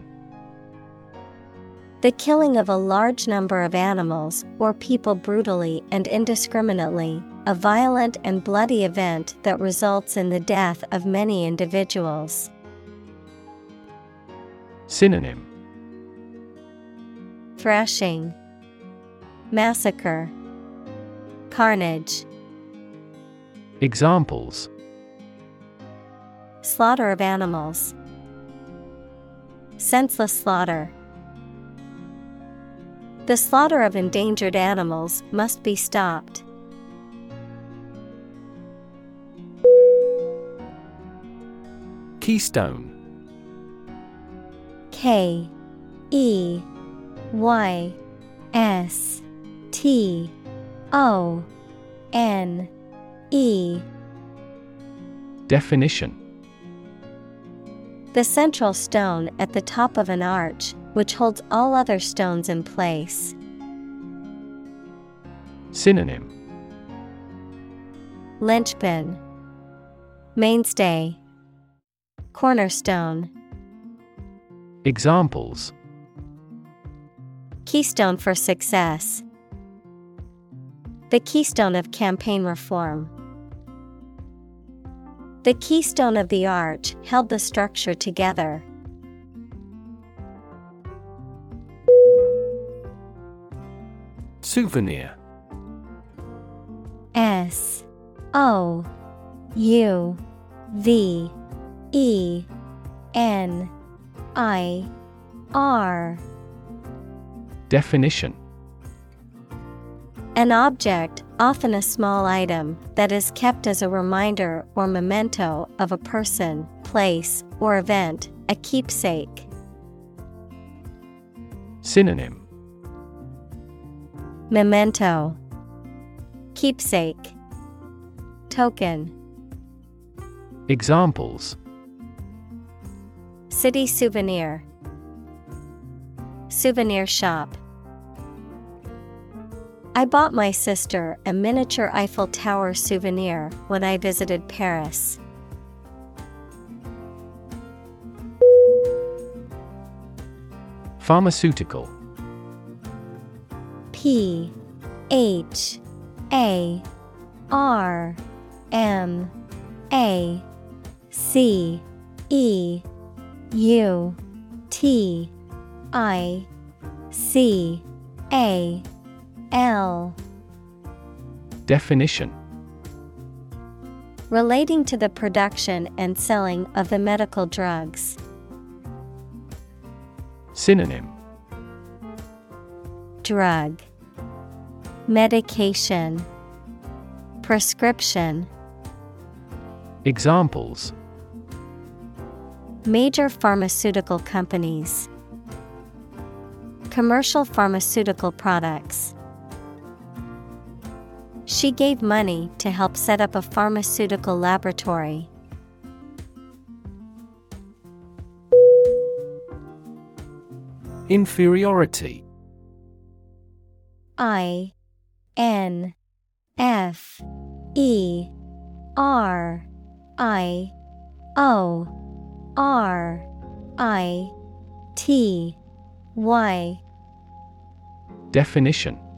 The killing of a large number of animals or people brutally and indiscriminately, a violent and bloody event that results in the death of many individuals. Synonym Thrashing, Massacre, Carnage. Examples Slaughter of animals. Senseless slaughter. The slaughter of endangered animals must be stopped. Keystone K E Y S T O N E. Definition. The central stone at the top of an arch, which holds all other stones in place. Synonym. Linchpin, Mainstay, Cornerstone, Examples Keystone for success. The keystone of campaign reform. The keystone of the arch held the structure together. Souvenir S O U V E N I R Definition. An object, often a small item, that is kept as a reminder or memento of a person, place, or event, a keepsake. Synonym. Memento. Keepsake. Token. Examples. City souvenir. Souvenir shop I bought my sister a miniature Eiffel Tower souvenir when I visited Paris. Pharmaceutical P H A R M A C E U T I C A L. Definition. Relating to the production and selling of the medical drugs. Synonym. Drug. Medication. Prescription. Examples. Major pharmaceutical companies. Commercial pharmaceutical products She gave money to help set up a pharmaceutical laboratory. Inferiority. I N F E R I O R I T Y. Definition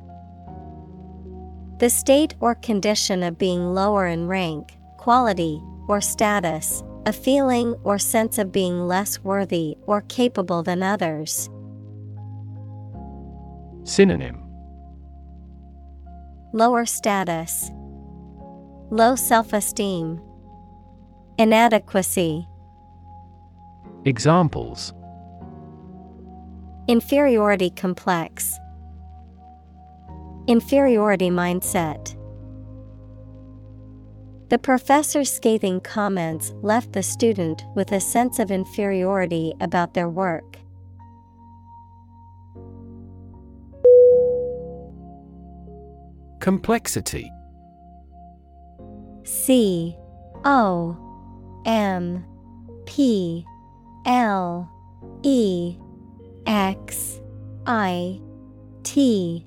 The state or condition of being lower in rank, quality, or status, a feeling or sense of being less worthy or capable than others. Synonym. Lower status, low self esteem, inadequacy, Examples. Inferiority complex, inferiority mindset. The professor's scathing comments left the student with a sense of inferiority about their work. Complexity C O M P L E X I T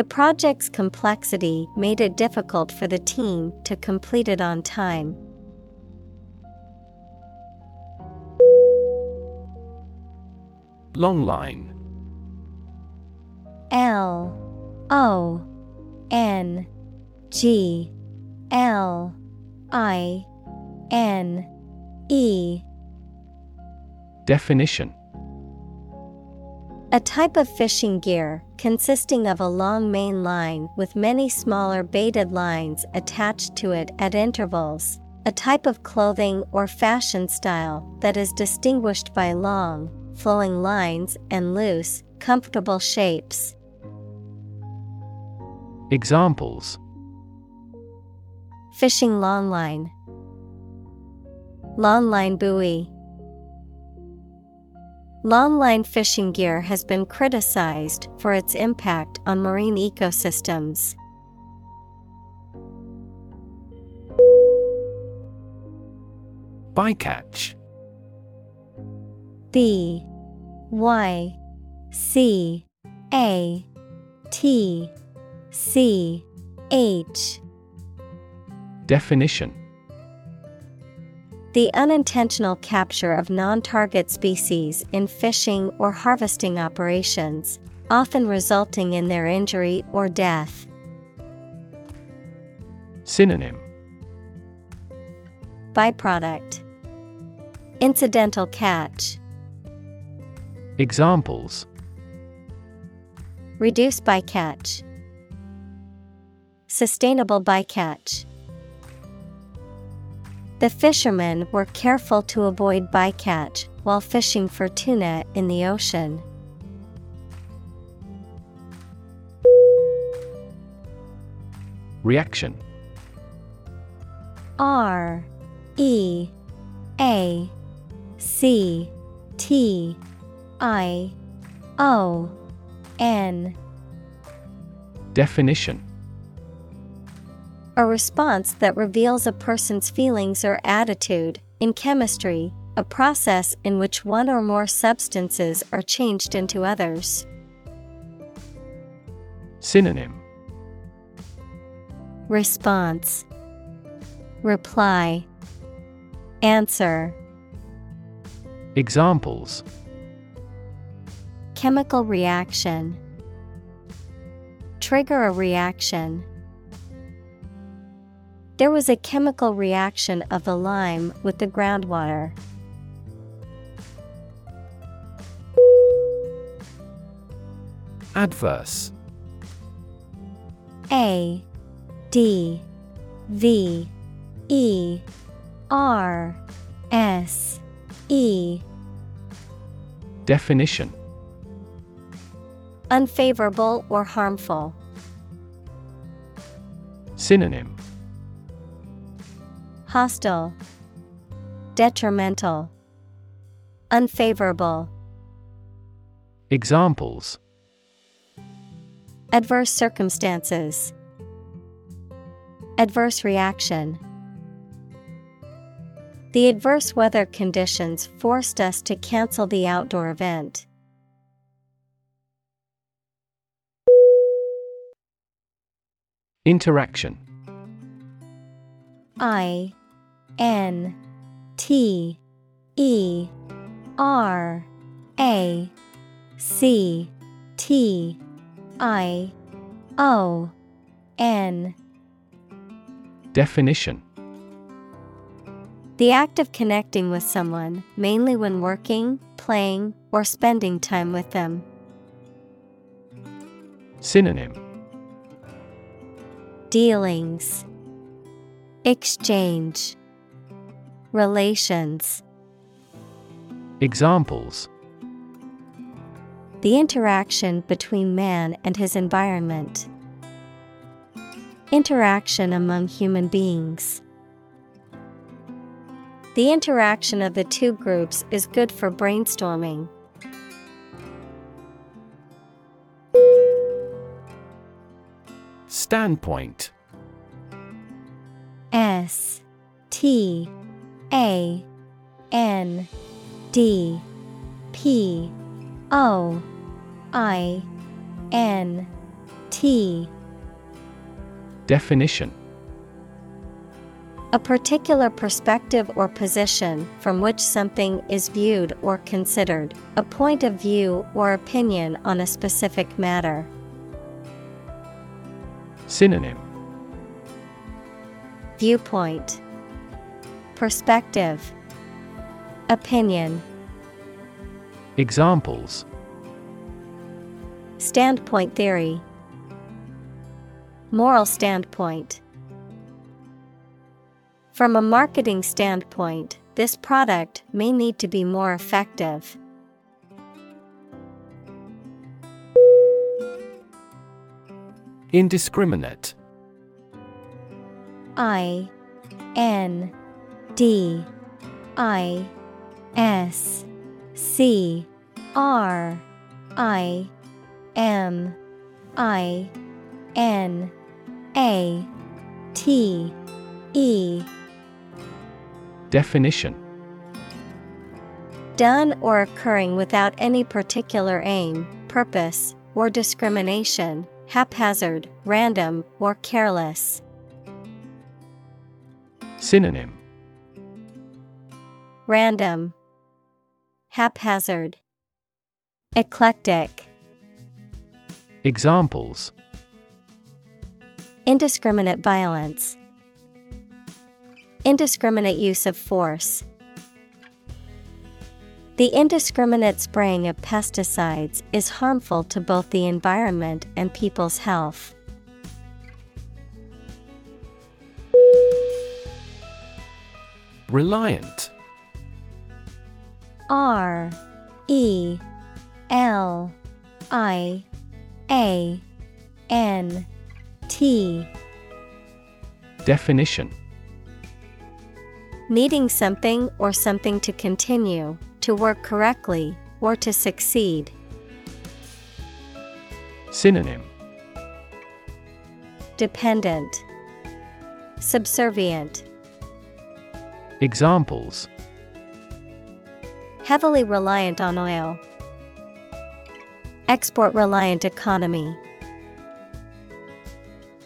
The project's complexity made it difficult for the team to complete it on time. Long line. L. O. N. G. L. I. N. E. Definition A type of fishing gear consisting of a long main line with many smaller baited lines attached to it at intervals. A type of clothing or fashion style that is distinguished by long, flowing lines and loose, comfortable shapes. Examples Fishing long line, line buoy. Longline fishing gear has been criticized for its impact on marine ecosystems. Bycatch. B Y C A T C H. Definition The unintentional capture of non target species in fishing or harvesting operations, often resulting in their injury or death. Synonym Byproduct Incidental catch. Examples Reduce bycatch. Sustainable bycatch. The fishermen were careful to avoid bycatch while fishing for tuna in the ocean. Reaction. R E A C T I O N. Definition A response that reveals a person's feelings or attitude. In chemistry, a process in which one or more substances are changed into others. Synonym Response Reply Answer Examples Chemical reaction Trigger a reaction. There was a chemical reaction of the lime with the groundwater. Adverse A D V E R S E Definition Unfavorable or harmful. Synonym Hostile, Detrimental, Unfavorable. Examples Adverse circumstances, Adverse reaction. The adverse weather conditions forced us to cancel the outdoor event. Interaction I N T E R A C T I O N Definition. The act of connecting with someone, mainly when working, playing, or spending time with them. Synonym. Dealings, Exchange, Relations. Examples The interaction between man and his environment. Interaction among human beings. The interaction of the two groups is good for brainstorming. Standpoint S T A N D P O I N T. Definition. A particular perspective or position from which something is viewed or considered, a point of view or opinion on a specific matter. Synonym. Viewpoint Perspective Opinion Examples. Standpoint theory Moral standpoint. From a marketing standpoint, this product may need to be more effective. Indiscriminate. I N D I S C R I M I N A T E. Definition. Done or occurring without any particular aim, purpose, or discrimination, haphazard, random, or careless. Synonym Random, haphazard, eclectic, Examples. Indiscriminate violence, indiscriminate use of force. The indiscriminate spraying of pesticides is harmful to both the environment and people's health. Reliant R E L I A N T. Definition. Needing something or something to continue, to work correctly, or to succeed. Synonym. Dependent, Subservient, Examples Heavily reliant on oil. Export reliant economy.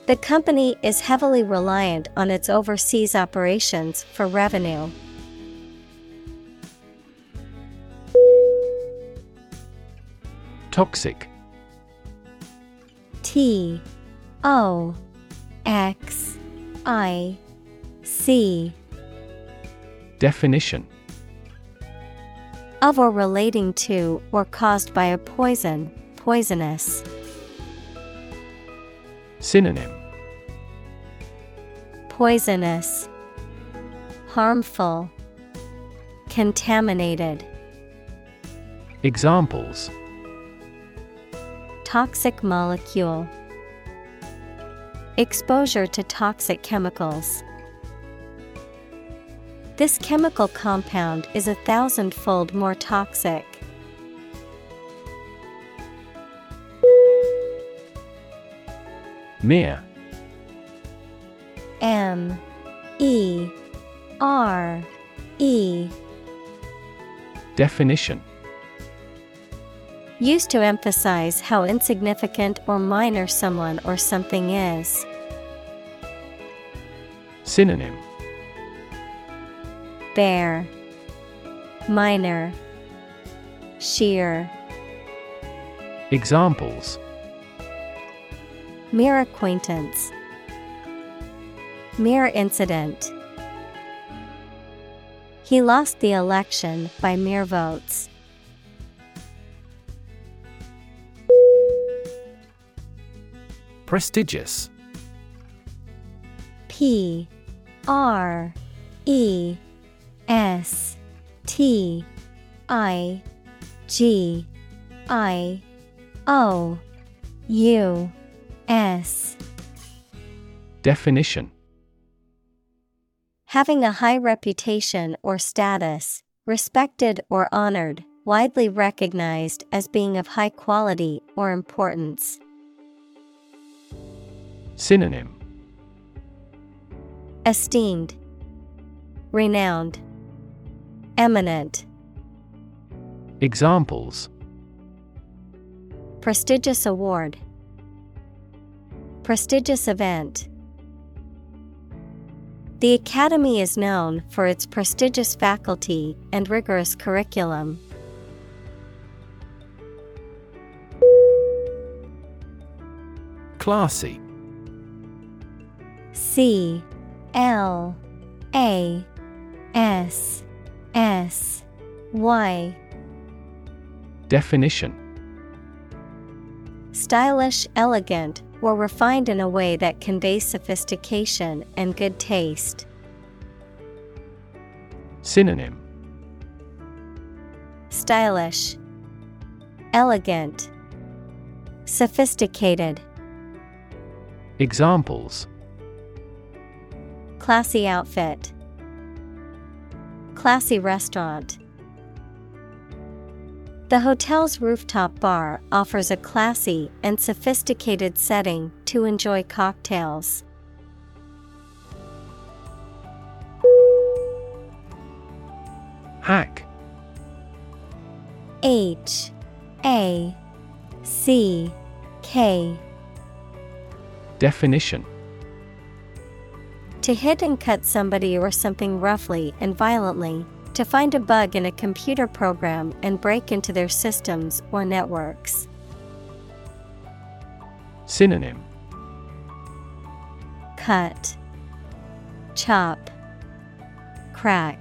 The company is heavily reliant on its overseas operations for revenue. Toxic T O X I C Definition of or relating to or caused by a poison, poisonous. Synonym Poisonous, harmful, contaminated. Examples Toxic molecule, exposure to toxic chemicals. This chemical compound is a thousandfold more toxic. Mere M. E. R. E. Definition. Used to emphasize how insignificant or minor someone or something is. Synonym Bare, minor, sheer. Examples Mere acquaintance. Mere incident. He lost the election by mere votes. Prestigious P R E S T I G I O U S. Definition. Having a high reputation or status, respected or honored, widely recognized as being of high quality or importance. Synonym. Esteemed, Renowned, Eminent. Examples Prestigious award, Prestigious event. The Academy is known for its prestigious faculty and rigorous curriculum. Classy C L A S S Y. Definition. Stylish, elegant, or refined in a way that conveys sophistication and good taste. Synonym. Stylish, Elegant, Sophisticated. Examples. Classy outfit, Classy restaurant. The hotel's rooftop bar offers a classy and sophisticated setting to enjoy cocktails. Hack H A C K Definition To hit and cut somebody or something roughly and violently, to find a bug in a computer program and break into their systems or networks. Synonym Cut, Chop, Crack.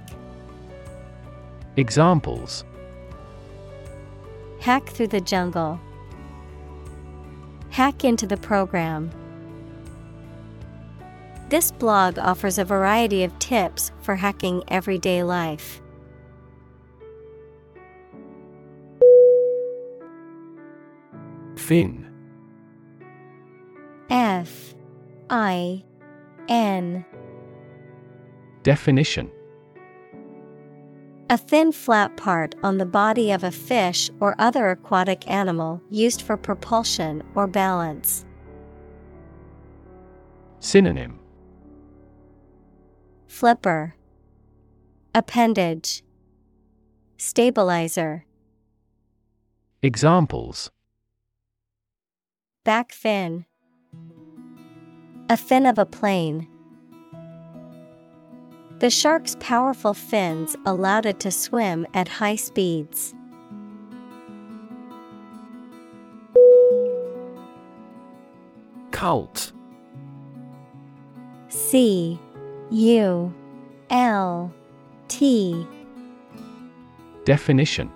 Examples Hack through the jungle. Hack into the program. This blog offers a variety of tips for hacking everyday life. Fin F I N Definition A thin flat part on the body of a fish or other aquatic animal used for propulsion or balance. Synonym Flipper. Appendage. Stabilizer. Examples. Back fin. A fin of a plane. The shark's powerful fins allowed it to swim at high speeds. Cult. C U L T. Definition.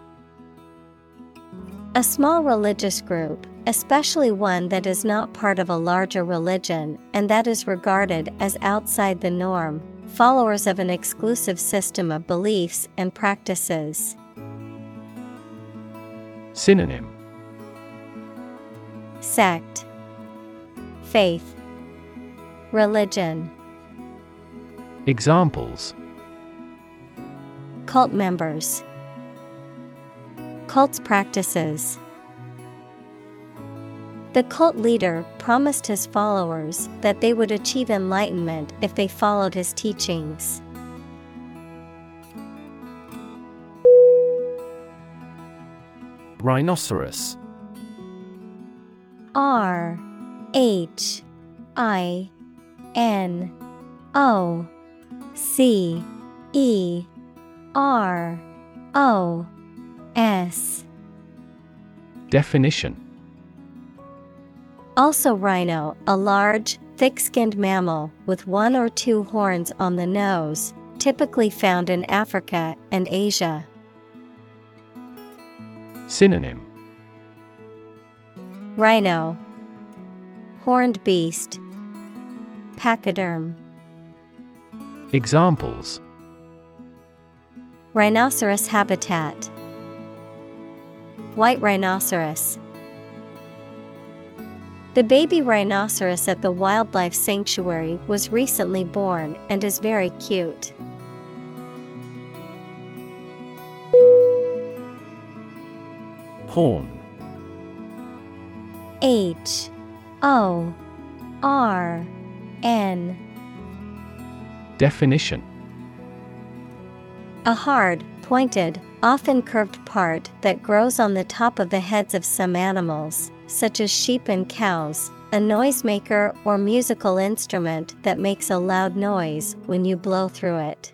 A small religious group, especially one that is not part of a larger religion and that is regarded as outside the norm, followers of an exclusive system of beliefs and practices. Synonym. Sect. Faith. Religion Examples. Cult members. Cult's practices. The cult leader promised his followers that they would achieve enlightenment if they followed his teachings. Rhinoceros. R H I N O C E R O S. Definition. Also, rhino, a large, thick skinned mammal with one or two horns on the nose, typically found in Africa and Asia. Synonym. Rhino, Horned beast, Pachyderm, Examples Rhinoceros habitat, White rhinoceros. The baby rhinoceros at the wildlife sanctuary was recently born and is very cute. Horn. H O R N. Definition. A hard, pointed, often curved part that grows on the top of the heads of some animals, such as sheep and cows, a noisemaker or musical instrument that makes a loud noise when you blow through it.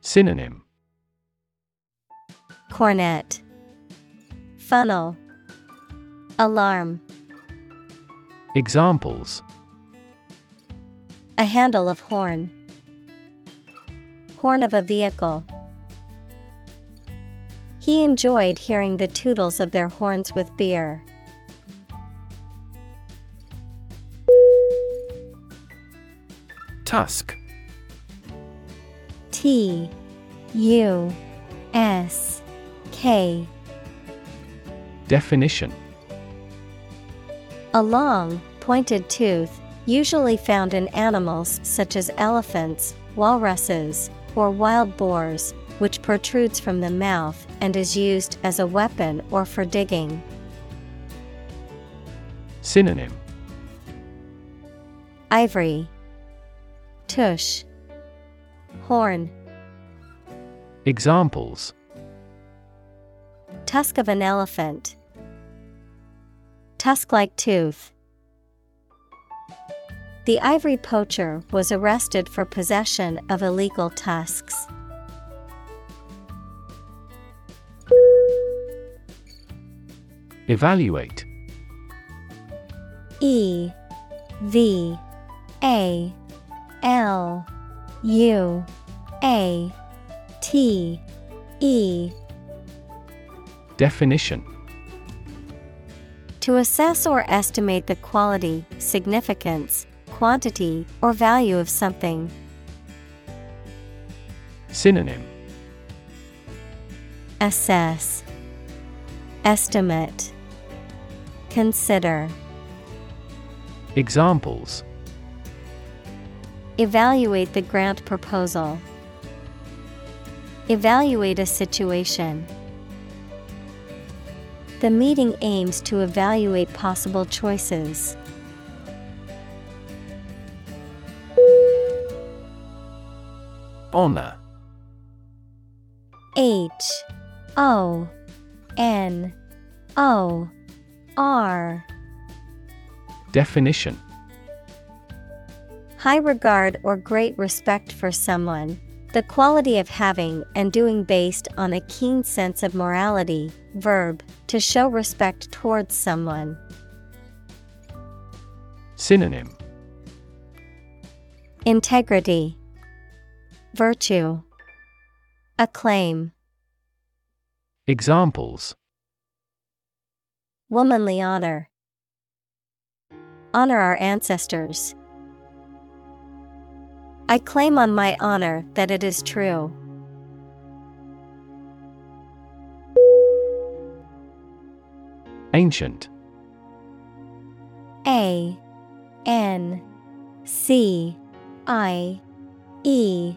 Synonym. Cornet, Funnel, Alarm. Examples A handle of horn, Horn of a vehicle. He enjoyed hearing the tootles of their horns with beer. Tusk. T U S K. Definition A long, pointed tooth, usually found in animals such as elephants, walruses, or wild boars, which protrudes from the mouth and is used as a weapon or for digging. Synonym. Ivory, Tush, Horn, Examples. Tusk of an elephant, Tusk like tooth. The ivory poacher was arrested for possession of illegal tusks. Evaluate. E V A L U A T E. Definition. To assess or estimate the quality, significance, quantity, or value of something. Synonym Assess, Estimate, Consider. Examples Evaluate the grant proposal. Evaluate a situation. The meeting aims to evaluate possible choices. Honor H O N O R Definition High regard or great respect for someone. The quality of having and doing based on a keen sense of morality. Verb, to show respect towards someone. Synonym Integrity, Virtue, Acclaim, Examples. Womanly honor. Honor our ancestors. I claim on my honor that it is true. Ancient. A. N. C. I. E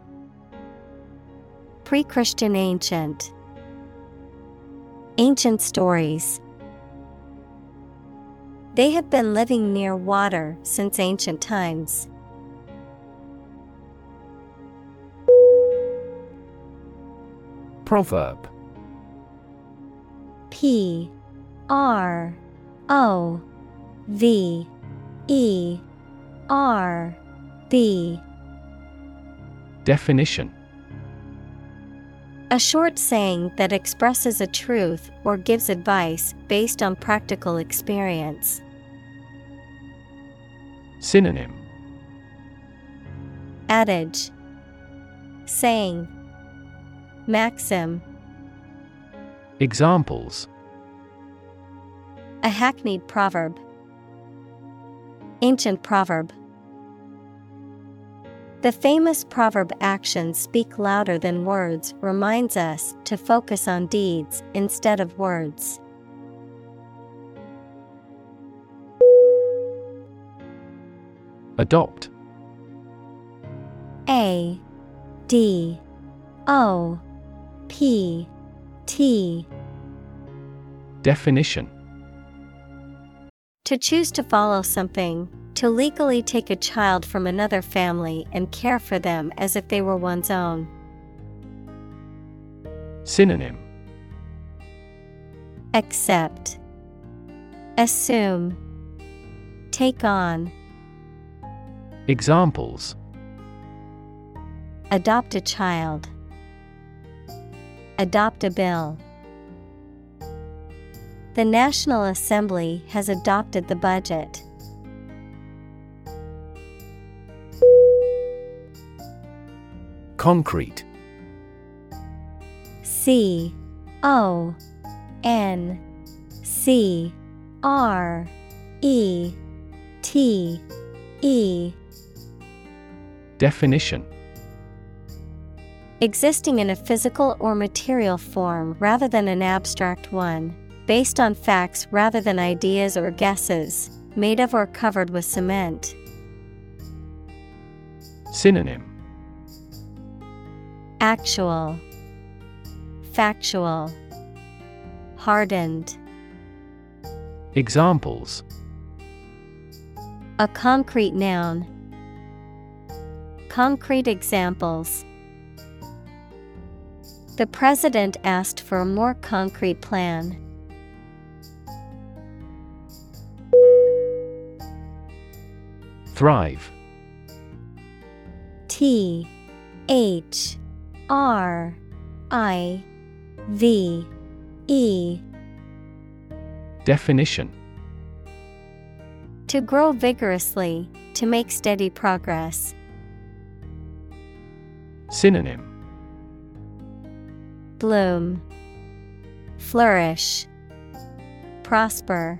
Pre Christian ancient, Ancient stories. They have been living near water since ancient times. Proverb P R O V E R B Definition A short saying that expresses a truth or gives advice based on practical experience. Synonym. Adage. Saying. Maxim. Examples. A hackneyed proverb. Ancient proverb The famous proverb actions speak louder than words reminds us to focus on deeds instead of words. Adopt. A D O P T. Definition. To choose to follow something, to legally take a child from another family and care for them as if they were one's own. Synonym Accept, Assume, Take on, Examples Adopt a child, Adopt a bill. The National Assembly has adopted the budget. Concrete. C O N C R E T E. Definition. Existing in a physical or material form rather than an abstract one, based on facts rather than ideas or guesses, made of or covered with cement. Synonym Actual, Factual, Hardened. Examples A concrete noun. Concrete examples. The president asked for a more concrete plan. Thrive T H R I V E Definition To grow vigorously, to make steady progress. Synonym Bloom, Flourish, Prosper.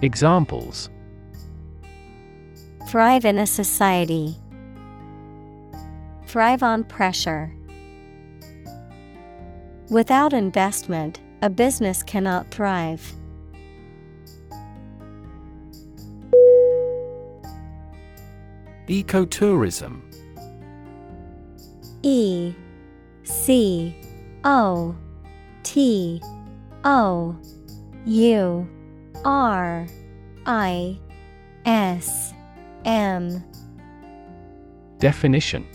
Examples Thrive in a society. Thrive on pressure. Without investment, a business cannot thrive. Ecotourism E C O T O U R I S M Definition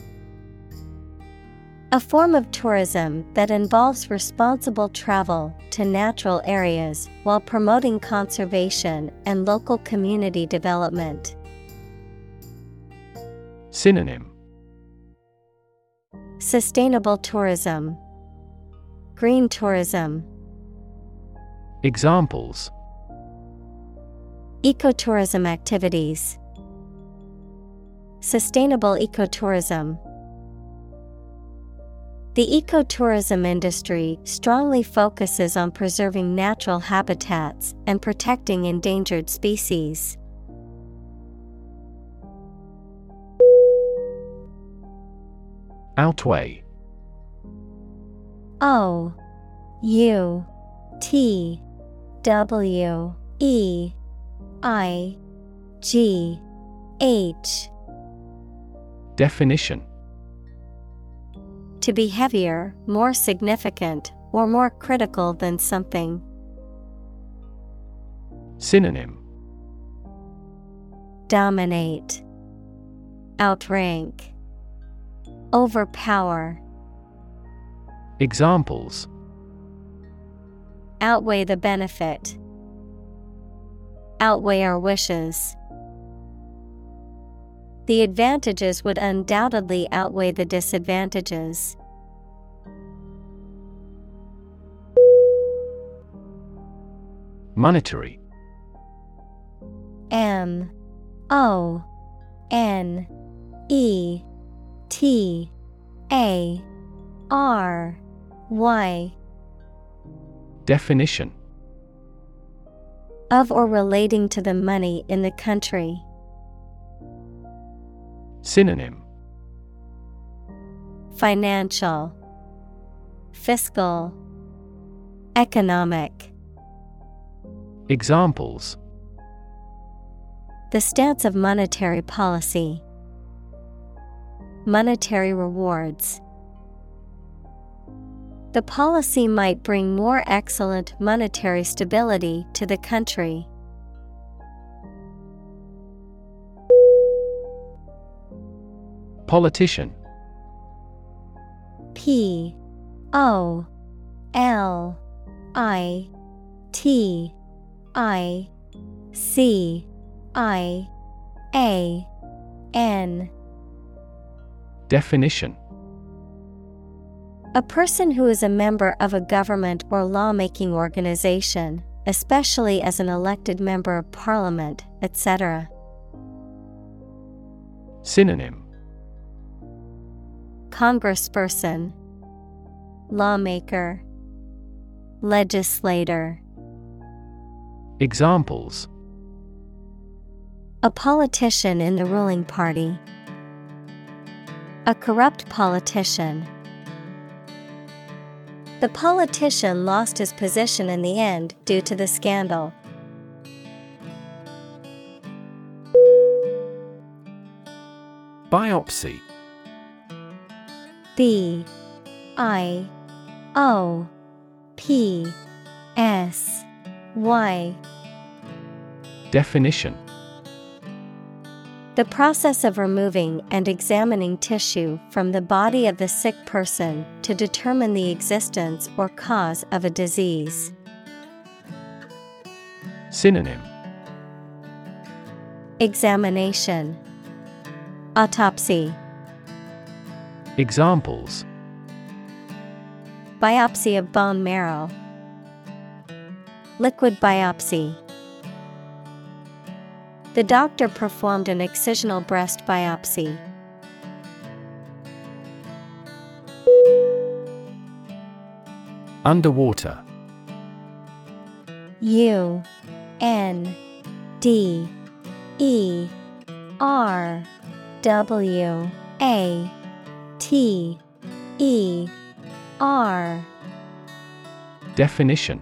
A form of tourism that involves responsible travel to natural areas while promoting conservation and local community development. Synonym. Sustainable tourism, Green tourism, Examples. Ecotourism activities, Sustainable ecotourism. The ecotourism industry strongly focuses on preserving natural habitats and protecting endangered species. Outweigh O U T W E I G H. Definition To be heavier, more significant, or more critical than something. Synonym. Dominate, Outrank, Overpower, Examples. Outweigh the benefit, Outweigh our wishes. The advantages would undoubtedly outweigh the disadvantages. Monetary. M. O. N. E. T. A. R. Y. Definition. Of or relating to the money in the country. Synonym Financial, Fiscal, Economic. Examples The stance of monetary policy, Monetary rewards. The policy might bring more excellent monetary stability to the country. Politician. P O L I T I C I A N. Definition. A person who is a member of a government or lawmaking organization, especially as an elected member of parliament, etc. Synonym Congressperson, Lawmaker, Legislator. Examples A politician in the ruling party. A corrupt politician. The politician lost his position in the end due to the scandal. Biopsy B I O P S Y. Definition. The process of removing and examining tissue from the body of the sick person to determine the existence or cause of a disease. Synonym. Examination. Autopsy Examples Biopsy of bone marrow. Liquid biopsy. The doctor performed an excisional breast biopsy. Underwater U N D E R W A T E R Definition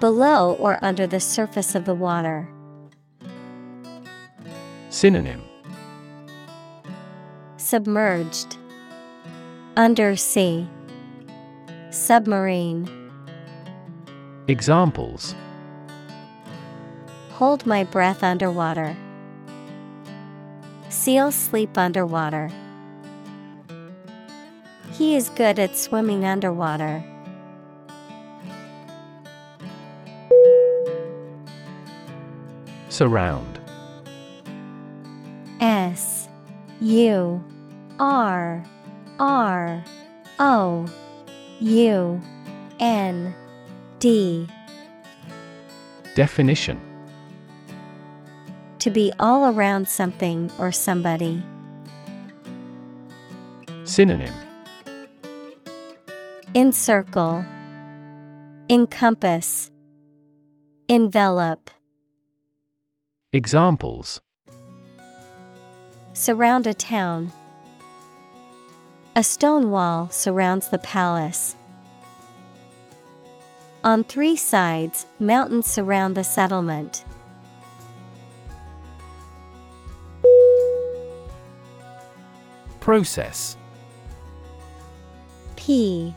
Below or under the surface of the water. Synonym Submerged. Undersea. Submarine. Examples Hold my breath underwater. Seals sleep underwater. He is good at swimming underwater. Surround S U R R O U N D Definition To be all around something or somebody. Synonym Encircle, Encompass, Envelop, Examples Surround a town. A stone wall surrounds the palace. On three sides, mountains surround the settlement. Process P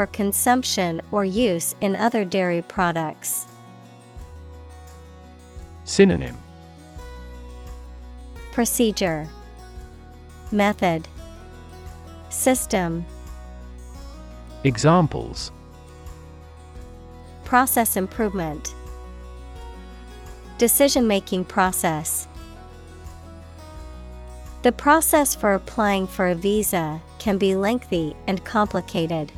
for consumption or use in other dairy products. Synonym. Procedure. Method. System. Examples. Process improvement. Decision making process. The process for applying for a visa can be lengthy and complicated.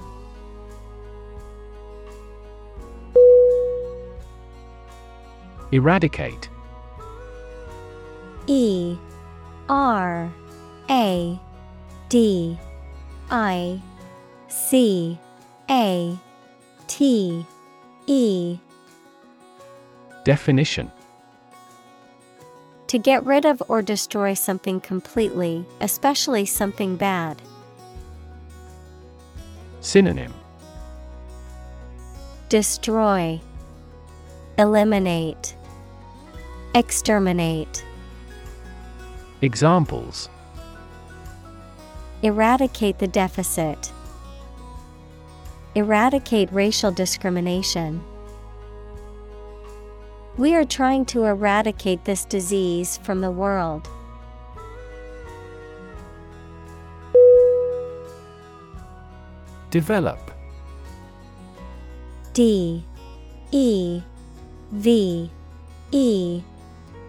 Eradicate. E R A D I C A T E. Definition. To get rid of or destroy something completely, especially something bad. Synonym. Destroy, Eliminate, Exterminate. Examples Eradicate the deficit. Eradicate racial discrimination. We are trying to eradicate this disease from the world. Develop D E V E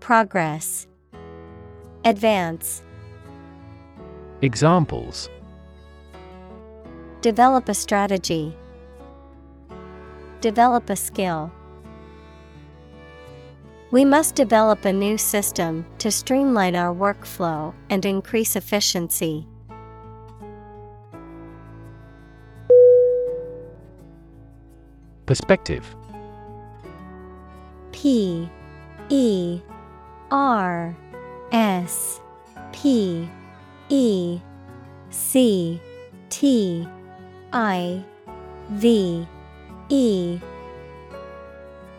Progress, Advance. Examples Develop a strategy. Develop a skill. We must develop a new system to streamline our workflow and increase efficiency. Perspective P E R S P E C T I V E.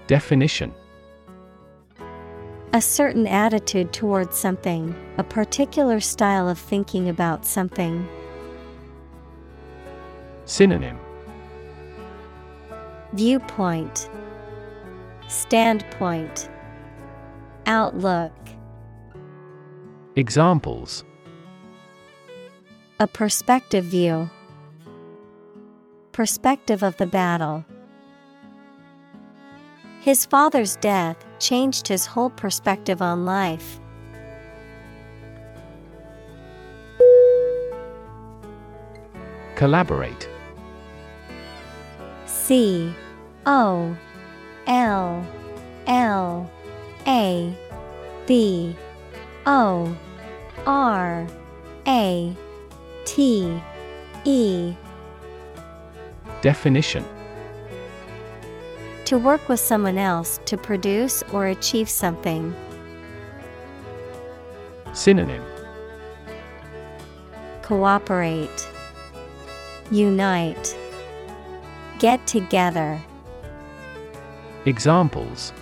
Definition. A certain attitude towards something, a particular style of thinking about something. Synonym. Viewpoint. Standpoint Outlook. Examples. A perspective view. Perspective of the battle. His father's death changed his whole perspective on life. Collaborate. C O L L A B O R A T E. Definition. To work with someone else to produce or achieve something. Synonym. Cooperate, Unite, Get together. Examples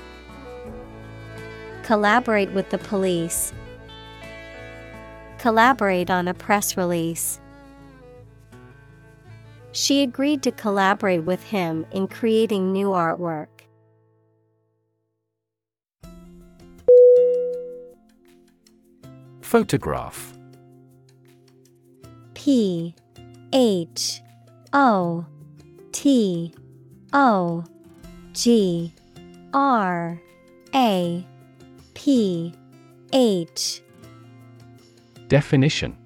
Collaborate with the police. Collaborate on a press release. She agreed to collaborate with him in creating new artwork. Photograph P H O T O G R A P H. Definition.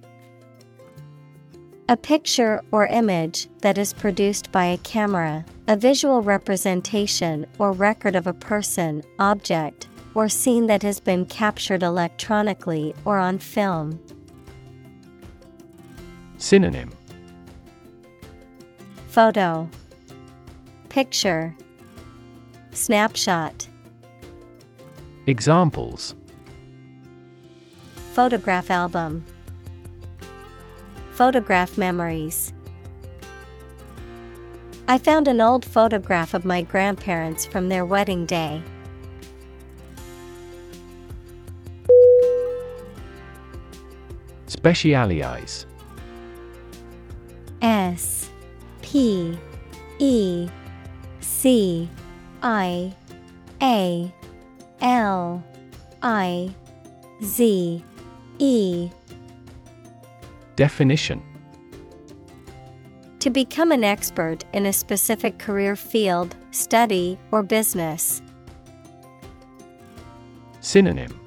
A picture or image that is produced by a camera, a visual representation or record of a person, object, or scene that has been captured electronically or on film. Synonym. Photo. Picture. Snapshot Examples Photograph album photograph memories. I found an old photograph of my grandparents from their wedding day. Specialize. S P E C I A L I Z E Definition To become an expert in a specific career field, study, or business. Synonym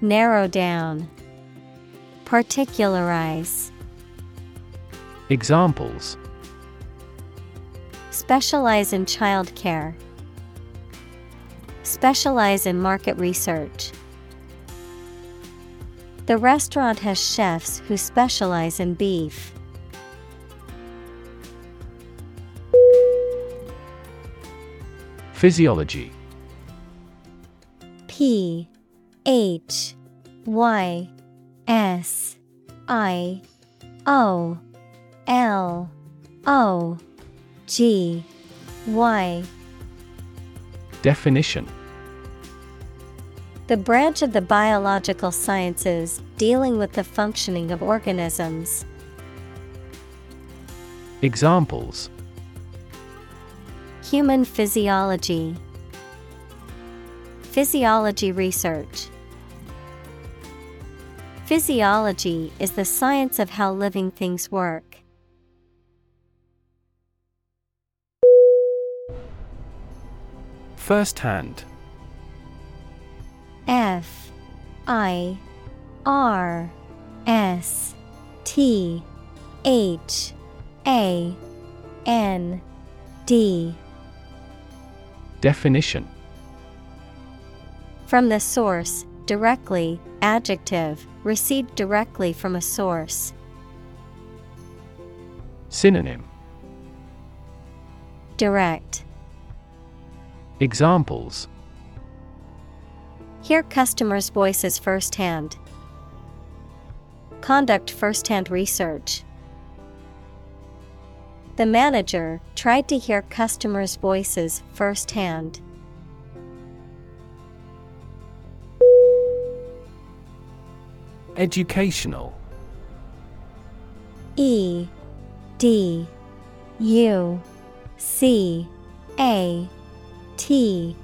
Narrow down. Particularize. Examples Specialize in childcare. Specialize in market research. The restaurant has chefs who specialize in beef. Physiology P H Y S I O L O G Y Definition The branch of the biological sciences dealing with the functioning of organisms. Examples Human physiology. Physiology research. Physiology is the science of how living things work. First hand F I R S T H A N D Definition From the source, directly, adjective, received directly from a source. Synonym Direct. Examples Hear customers' voices firsthand. Conduct firsthand research. The manager tried to hear customers' voices firsthand. Educational E D U C A T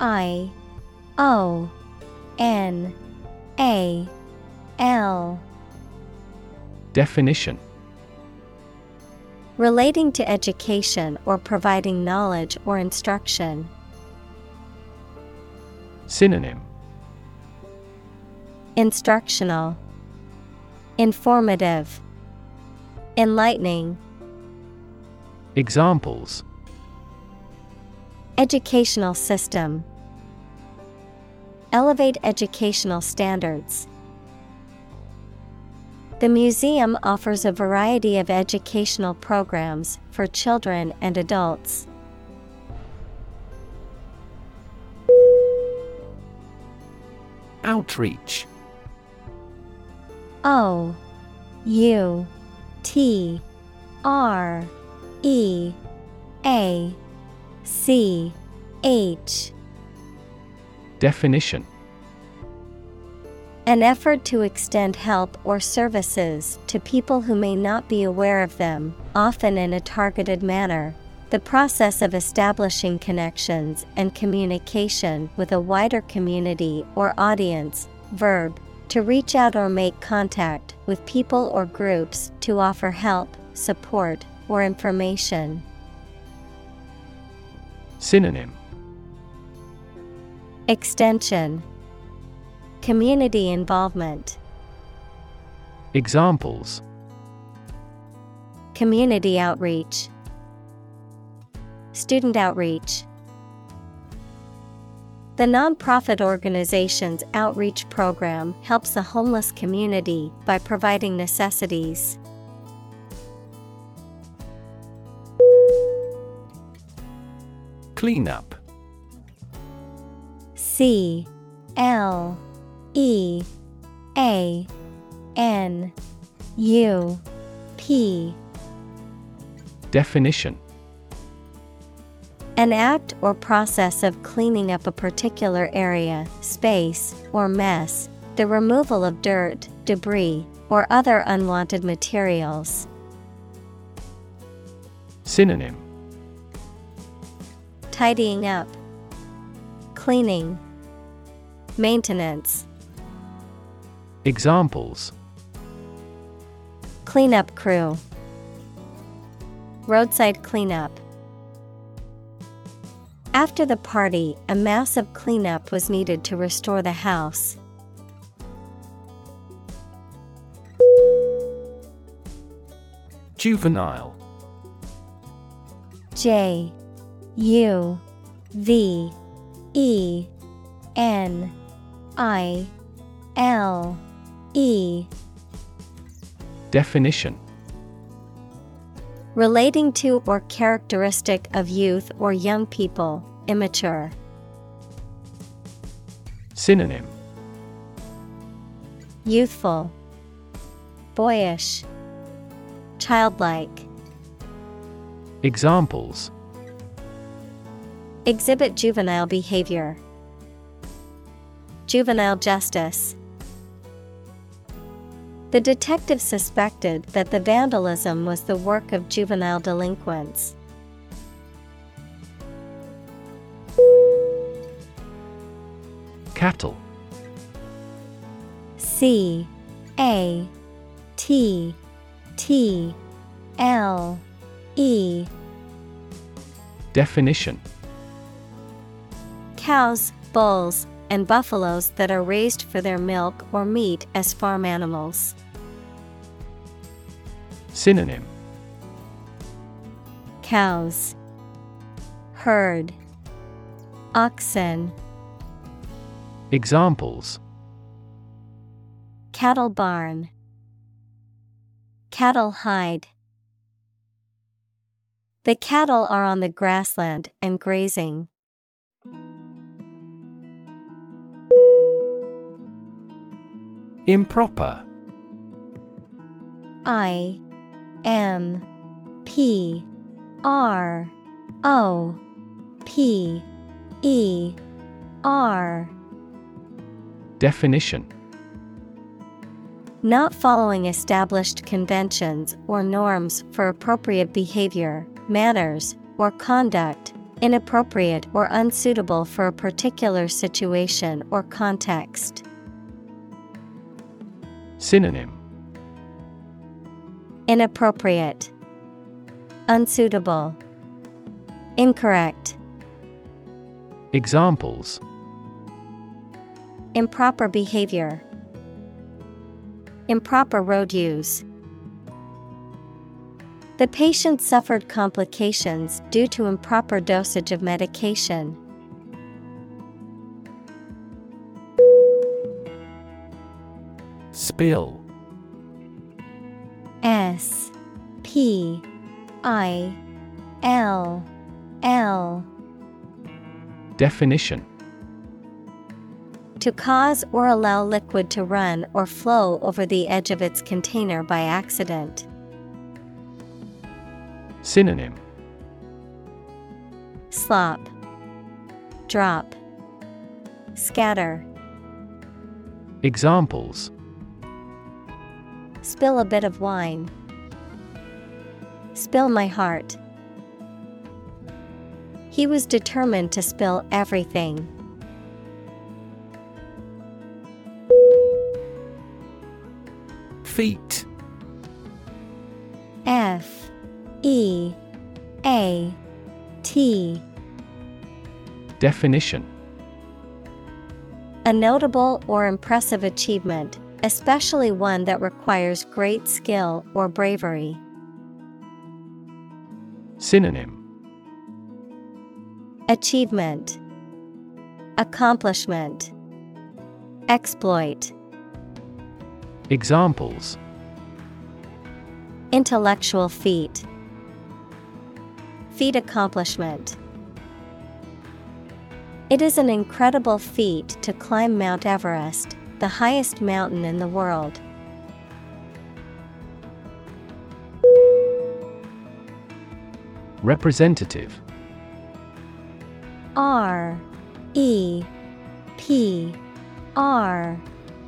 I O N A L. Definition. Relating to education or providing knowledge or instruction. Synonym. Instructional, Informative, Enlightening. Examples Educational system. Elevate educational standards. The museum offers a variety of educational programs for children and adults. Outreach O U T R E A C H Definition An effort to extend help or services to people who may not be aware of them, often in a targeted manner. The process of establishing connections and communication with a wider community or audience. Verb to reach out or make contact with people or groups to offer help, support, or information. Synonym Extension Community involvement. Examples Community outreach. Student outreach. The nonprofit organization's outreach program helps the homeless community by providing necessities. Clean up C L E A N U P. Definition. An act or process of cleaning up a particular area, space, or mess, the removal of dirt, debris, or other unwanted materials. Synonym Tidying up, Cleaning, Maintenance. Examples Cleanup crew, Roadside cleanup. After the party, a massive cleanup was needed to restore the house. Juvenile J U V E N I L E. Definition. Relating to or characteristic of youth or young people, immature. Synonym. Youthful, Boyish, Childlike. Examples Exhibit juvenile behavior. Juvenile justice. The detective suspected that the vandalism was the work of juvenile delinquents. Cattle. C. A. T. T. L. E. Definition Cows, bulls, and buffaloes that are raised for their milk or meat as farm animals. Synonym Cows, Herd, Oxen, Examples Cattle barn, Cattle hide. The cattle are on the grassland and grazing. Improper. I M P R O P E R. Definition. Not following established conventions or norms for appropriate behavior, manners, or conduct, inappropriate or unsuitable for a particular situation or context. Synonym. Inappropriate, Unsuitable, Incorrect, Examples. Improper behavior, Improper road use. The patient suffered complications due to improper dosage of medication. Spill. S P I L L. Definition. To cause or allow liquid to run or flow over the edge of its container by accident. Synonym. Slop, Drop, Scatter. Examples Spill a bit of wine. Spill my heart. He was determined to spill everything. Feat. F. E. A. T. Definition. A notable or impressive achievement, especially one that requires great skill or bravery. Synonym. Achievement. Accomplishment. Exploit. Examples. Intellectual feat. Feat accomplishment. It is an incredible feat to climb Mount Everest, the highest mountain in the world. Representative. R E P R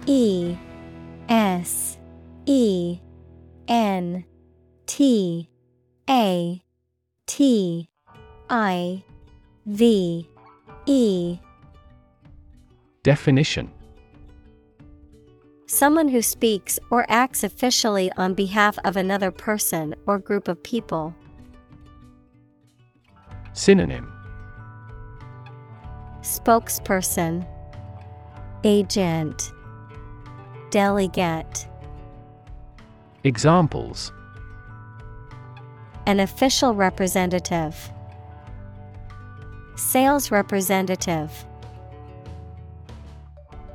E S E N T A T I V E. Definition. Someone who speaks or acts officially on behalf of another person or group of people. Synonym. Spokesperson. Agent. Delegate. Examples. An official representative. Sales representative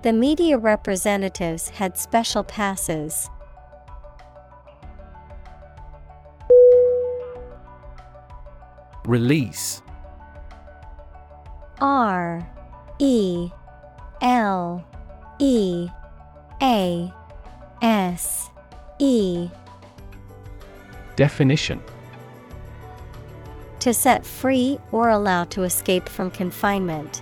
The media representatives had special passes. Release R E L E A S E Definition To set free or allow to escape from confinement.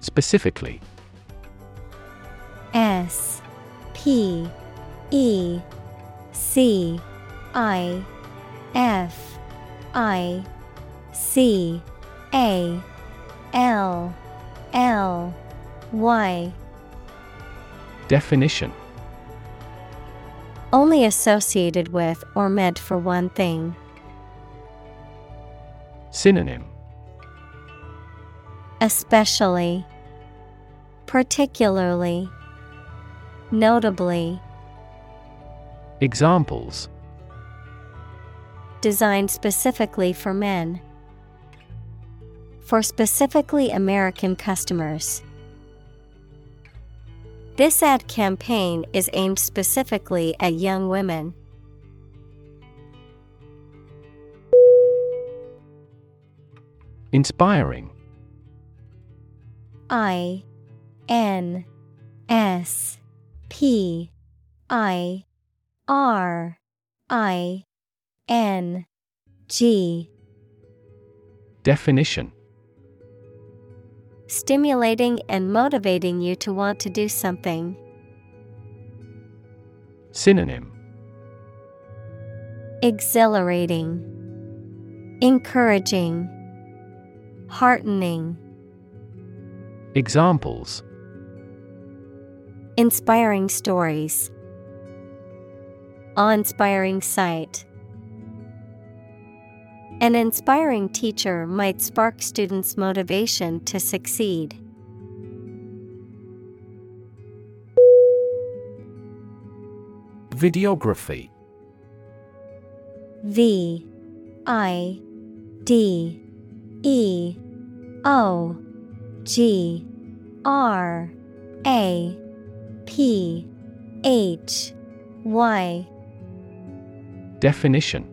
Specifically. S P E C I F I C A L L Y. Definition. Only associated with or meant for one thing. Synonym Especially, particularly, notably, Examples designed specifically for men. For specifically American customers. This ad campaign is aimed specifically at young women. Inspiring I N S P I R I N G. Definition. Stimulating and motivating you to want to do something. Synonym. Exhilarating, Encouraging, Heartening. Examples Inspiring stories. Awe inspiring sight. An inspiring teacher might spark students' motivation to succeed. Videography V I D E O G R A P H Y. Definition.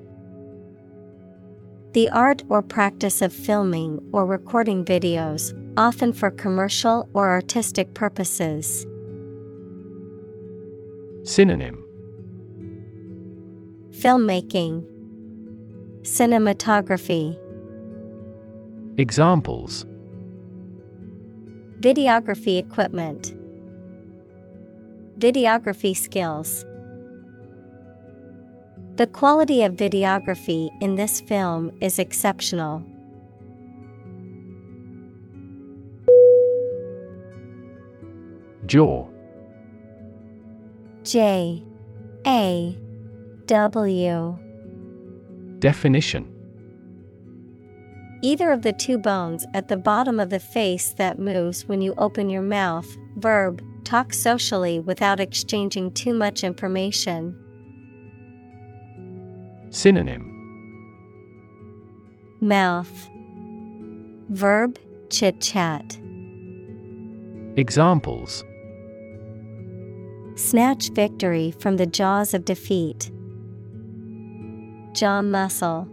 The art or practice of filming or recording videos, often for commercial or artistic purposes. Synonym. Filmmaking, Cinematography, Examples Videography equipment, Videography skills. The quality of videography in this film is exceptional. Jaw. J. A. W. Definition Either of the two bones at the bottom of the face that moves when you open your mouth. Verb, talk socially without exchanging too much information. Synonym Mouth. Verb chit chat. Examples Snatch victory from the jaws of defeat. Jaw muscle.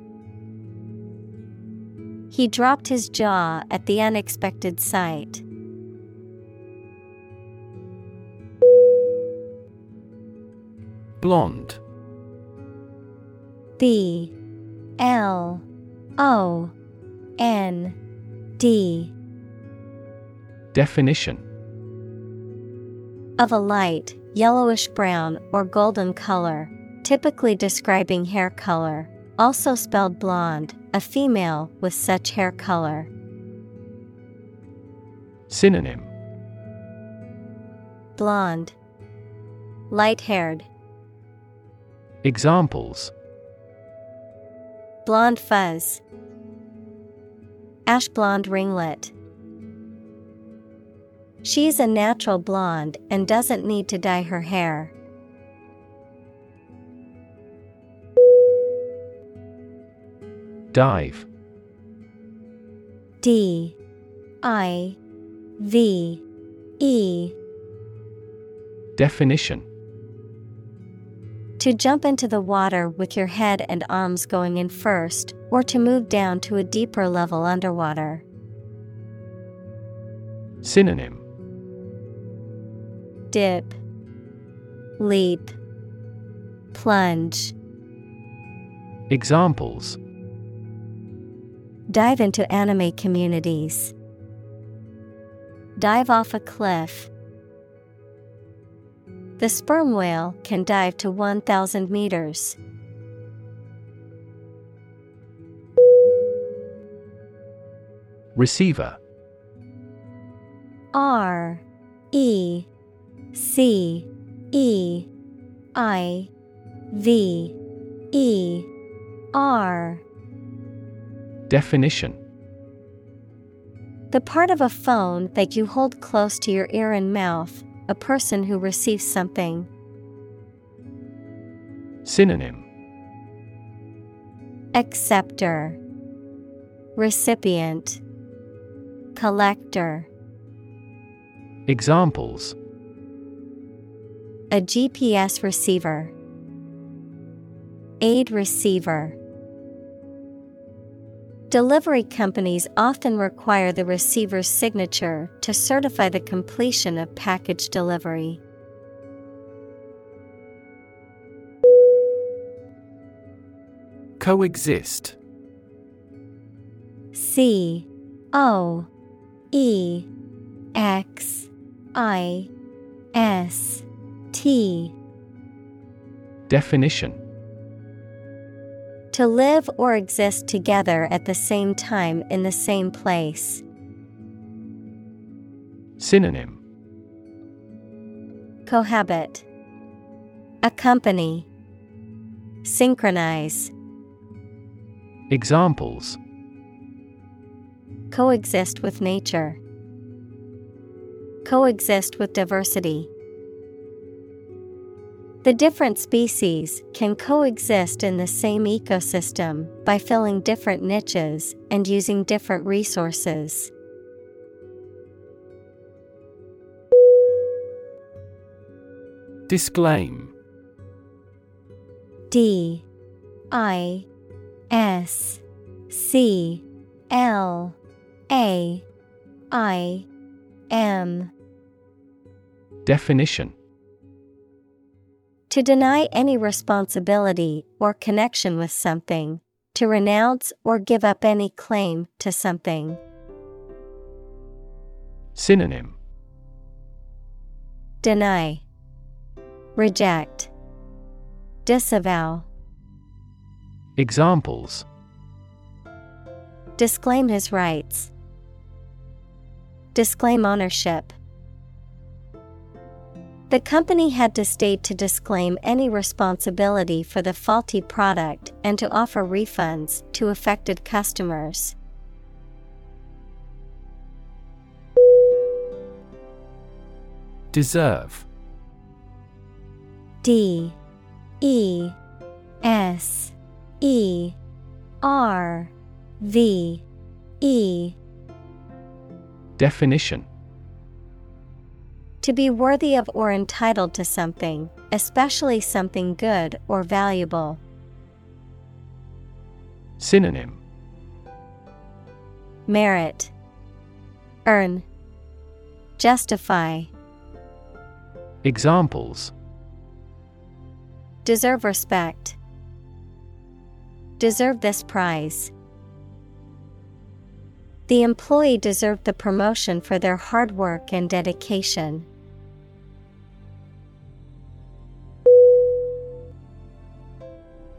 He dropped his jaw at the unexpected sight. Blond. B L O N D. Definition. Of a light, yellowish brown or golden color, typically describing hair color, also spelled blonde, a female with such hair color. Synonym Blonde, light haired, Examples blonde fuzz, ash blonde ringlet. She's a natural blonde and doesn't need to dye her hair. Dive. D I V E. Definition. To jump into the water with your head and arms going in first, or to move down to a deeper level underwater. Synonym. Dip, Leap, Plunge. Examples Dive into anime communities. Dive off a cliff. The sperm whale can dive to 1,000 meters. Receiver R E C E I V E R Definition The part of a phone that you hold close to your ear and mouth, a person who receives something. Synonym Acceptor, Recipient, Collector. Examples A GPS receiver, Aid receiver. Delivery companies often require the receiver's signature to certify the completion of package delivery. Coexist. C O E X I S T. Definition To live or exist together at the same time in the same place. Synonym. Cohabit, Accompany, Synchronize, Examples. Coexist with nature, Coexist with diversity. The different species can coexist in the same ecosystem by filling different niches and using different resources. Disclaim. D I S C L A I M. Definition To deny any responsibility or connection with something, to renounce or give up any claim to something. Synonym. Deny, Reject, Disavow, Examples. Disclaim his rights, Disclaim ownership. The company had to state to disclaim any responsibility for the faulty product and to offer refunds to affected customers. Deserve. D. E. S. E. R. V. E. Definition To be worthy of or entitled to something, especially something good or valuable. Synonym Merit Earn Justify Examples Deserve respect. Deserve this prize. The employee deserved the promotion for their hard work and dedication.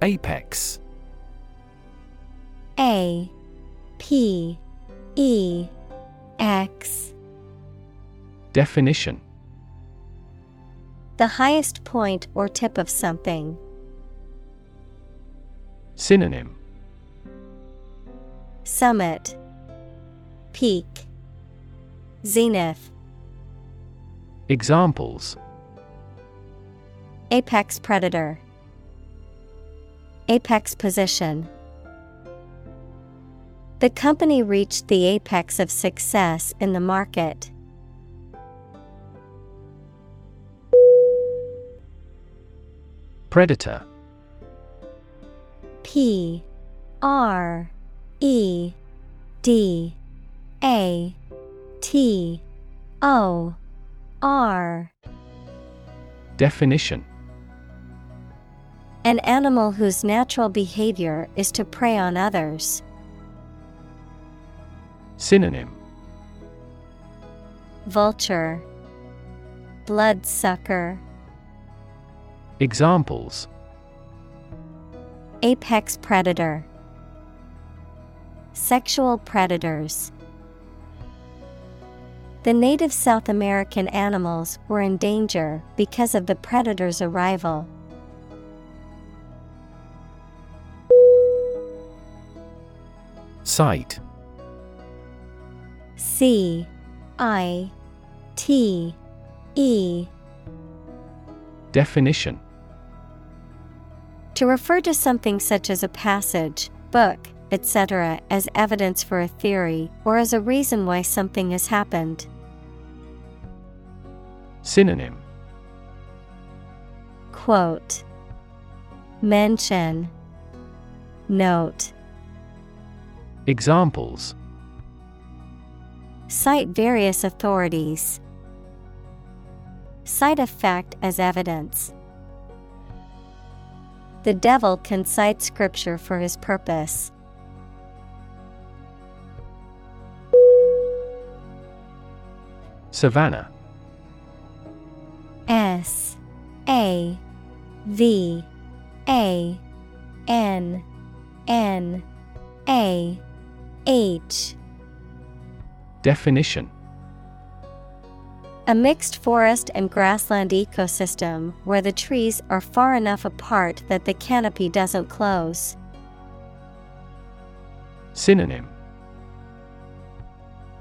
Apex. A P E X. Definition. The highest point or tip of something. Synonym. Summit. Peak. Zenith. Examples. Apex predator Apex position. The company reached the apex of success in the market. Predator. P R E D A T O R. Definition An animal whose natural behavior is to prey on others. Synonym. Vulture. Bloodsucker Examples. Apex predator. Sexual predators. The native South American animals were in danger because of the predator's arrival. Cite. C I T E. Definition. To refer to something such as a passage, book, etc., as evidence for a theory or as a reason why something has happened. Synonym. Quote. Mention. Note Examples Cite various authorities. Cite a fact as evidence. The devil can cite scripture for his purpose. Savannah S A V A N N A H Definition. A mixed forest and grassland ecosystem where the trees are far enough apart that the canopy doesn't close. Synonym.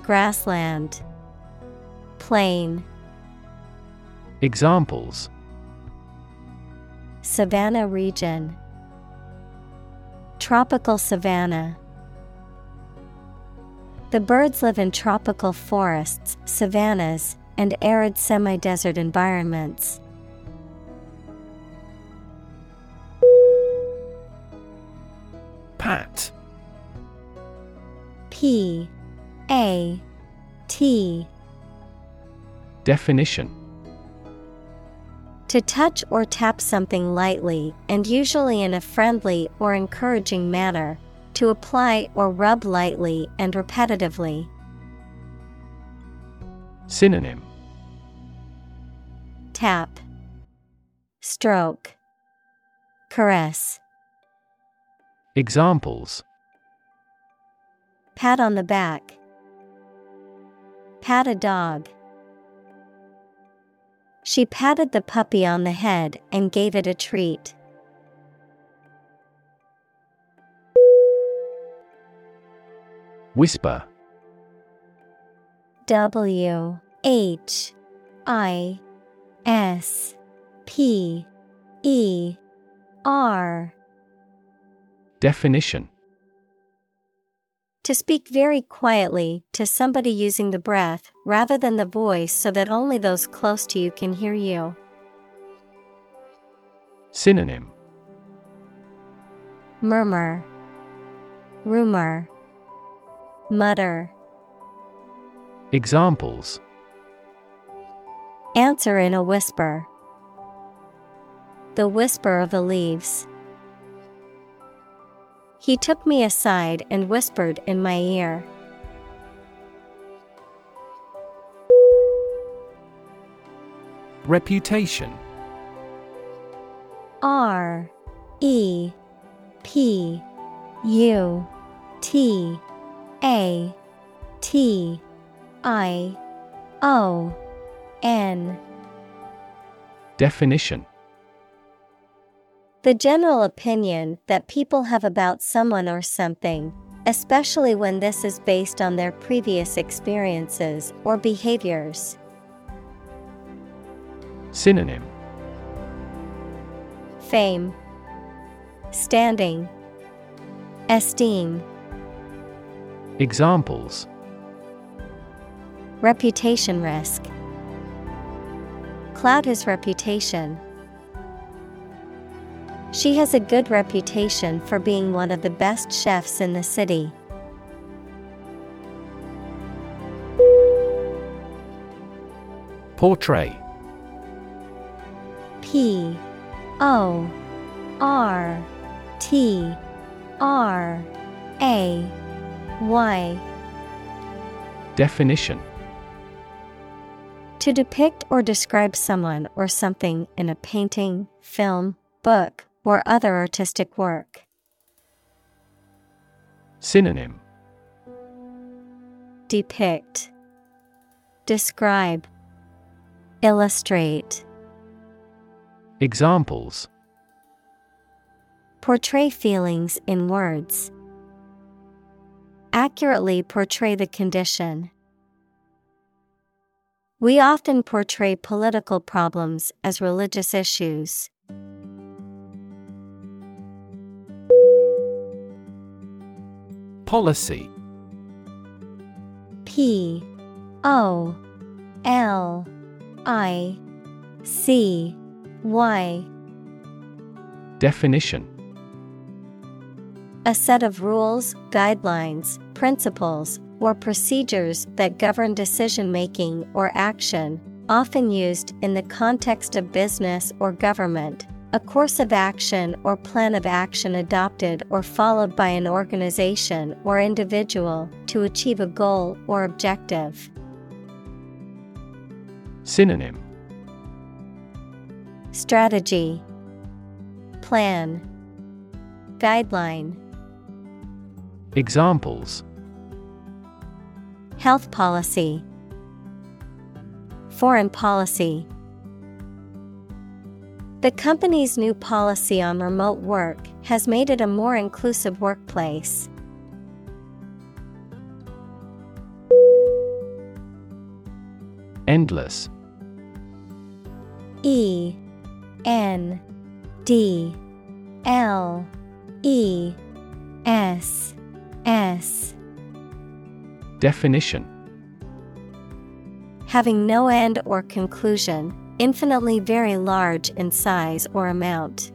Grassland. Plain. Examples. Savannah region. Tropical savanna The birds live in tropical forests, savannas, and arid semi desert environments. Pat. P. A. T. Definition. To touch or tap something lightly and usually in a friendly or encouraging manner, to apply or rub lightly and repetitively. Synonym Tap, Stroke, Caress. Examples Pat on the back. Pat a dog. She patted the puppy on the head and gave it a treat. Whisper. W H I S P E R. Definition. To speak very quietly to somebody using the breath rather than the voice so that only those close to you can hear you. Synonym. Murmur, Rumor, Mutter. Examples Answer in a whisper. The whisper of the leaves. He took me aside and whispered in my ear. Reputation R E P U T A T I O N. Definition. The general opinion that people have about someone or something, especially when this is based on their previous experiences or behaviors. Synonym. Fame, Standing, Esteem. Examples Reputation risk. Cloud his reputation. She has a good reputation for being one of the best chefs in the city. Portray P O R T R A Y Definition To depict or describe someone or something in a painting, film, book, or other artistic work. Synonym Depict, Describe, Illustrate. Examples Portray feelings in words. Accurately portray the condition. We often portray political problems as religious issues. Policy. P. O. L. I. C. Y. Definition. A set of rules, guidelines, principles, or procedures that govern decision making or action, often used in the context of business or government. A course of action or plan of action adopted or followed by an organization or individual to achieve a goal or objective. Synonym Strategy Plan Guideline Examples. Health policy. Foreign policy. The company's new policy on remote work has made it a more inclusive workplace. Endless. E N D L E S S Definition Having no end or conclusion, infinitely very large in size or amount.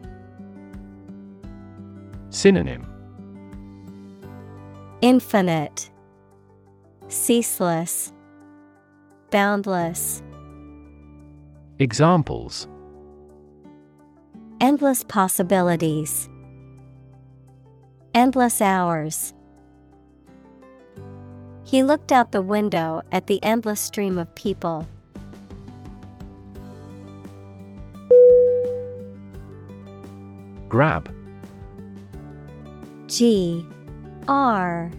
Synonym Infinite, Ceaseless, Boundless. Examples Endless possibilities. Endless hours. He looked out the window at the endless stream of people. Grab. G. R.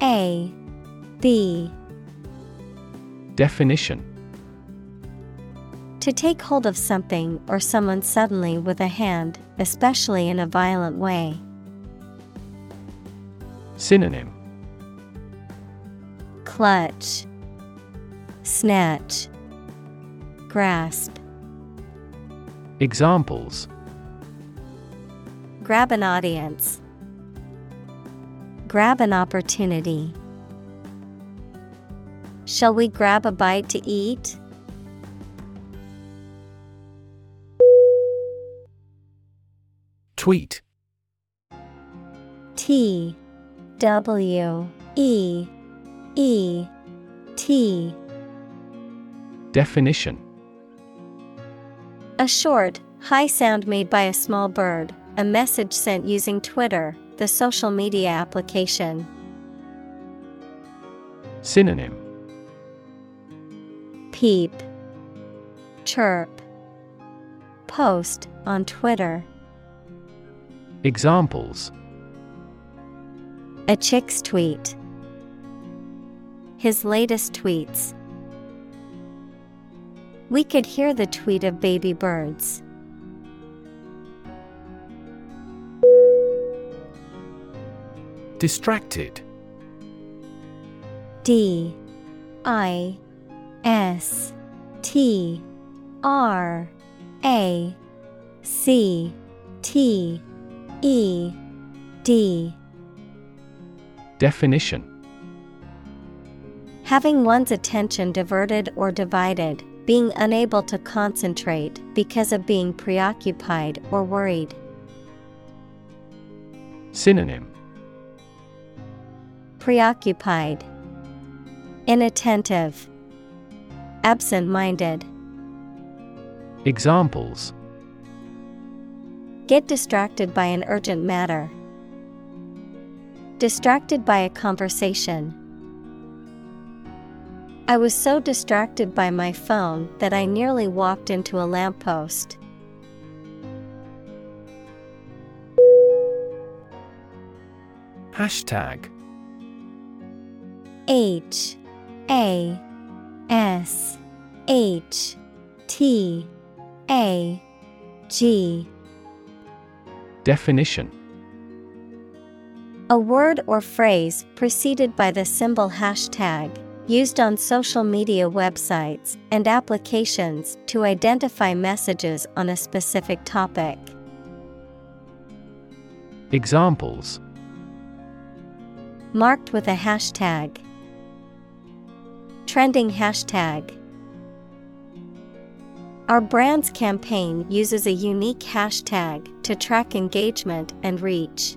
A. B. Definition. To take hold of something or someone suddenly with a hand, especially in a violent way. Synonym Clutch, Snatch, Grasp. Examples Grab an audience. grab an opportunity. Shall we grab a bite to eat? Tweet. T W E E T Definition A short, high sound made by a small bird, a message sent using Twitter, the social media application. Synonym Peep, Chirp, Post on Twitter. Examples A chick's tweet. His latest tweets. We could hear the tweet of baby birds. Distracted. D. I. S. T. R. A. C. T. E. D. Definition Having one's attention diverted or divided, being unable to concentrate because of being preoccupied or worried. Synonym Preoccupied, Inattentive, Absent minded. Examples Get distracted by an urgent matter. Distracted by a conversation. I was so distracted by my phone that I nearly walked into a lamppost. Hashtag. H A S H T A G. Definition. A word or phrase preceded by the symbol hashtag, used on social media websites and applications to identify messages on a specific topic. Examples Marked with a hashtag. Trending hashtag. Our brand's campaign uses a unique hashtag to track engagement and reach.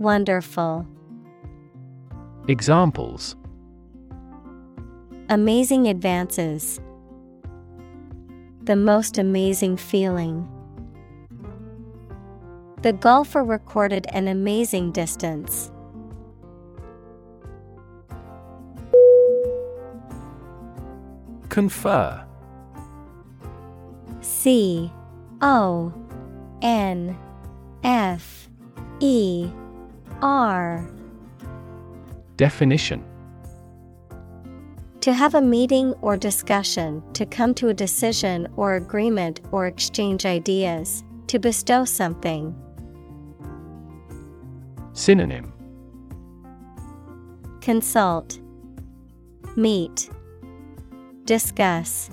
Wonderful. Examples Amazing advances. The most amazing feeling. The golfer recorded an amazing distance. Confer C O N F E R. Definition. To have a meeting or discussion, to come to a decision or agreement or exchange ideas, to bestow something. Synonym. Consult, Meet, Discuss,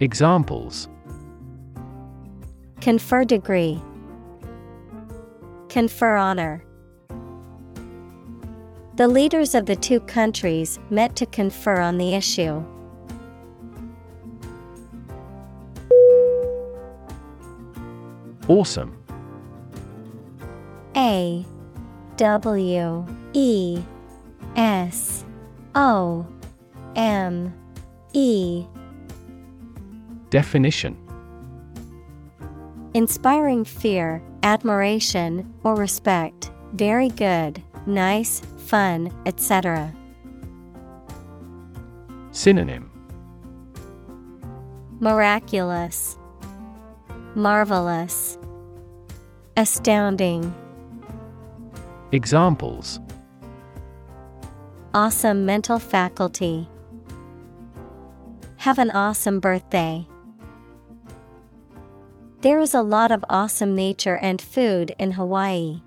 Examples. Confer degree, Confer honor. The leaders of the two countries met to confer on the issue. Awesome A W E S O M E Definition Inspiring fear, admiration, or respect. Very good, nice, fun, etc. Synonym Miraculous, Marvelous, Astounding. Examples Awesome mental faculty. Have an awesome birthday. There is a lot of awesome nature and food in Hawaii.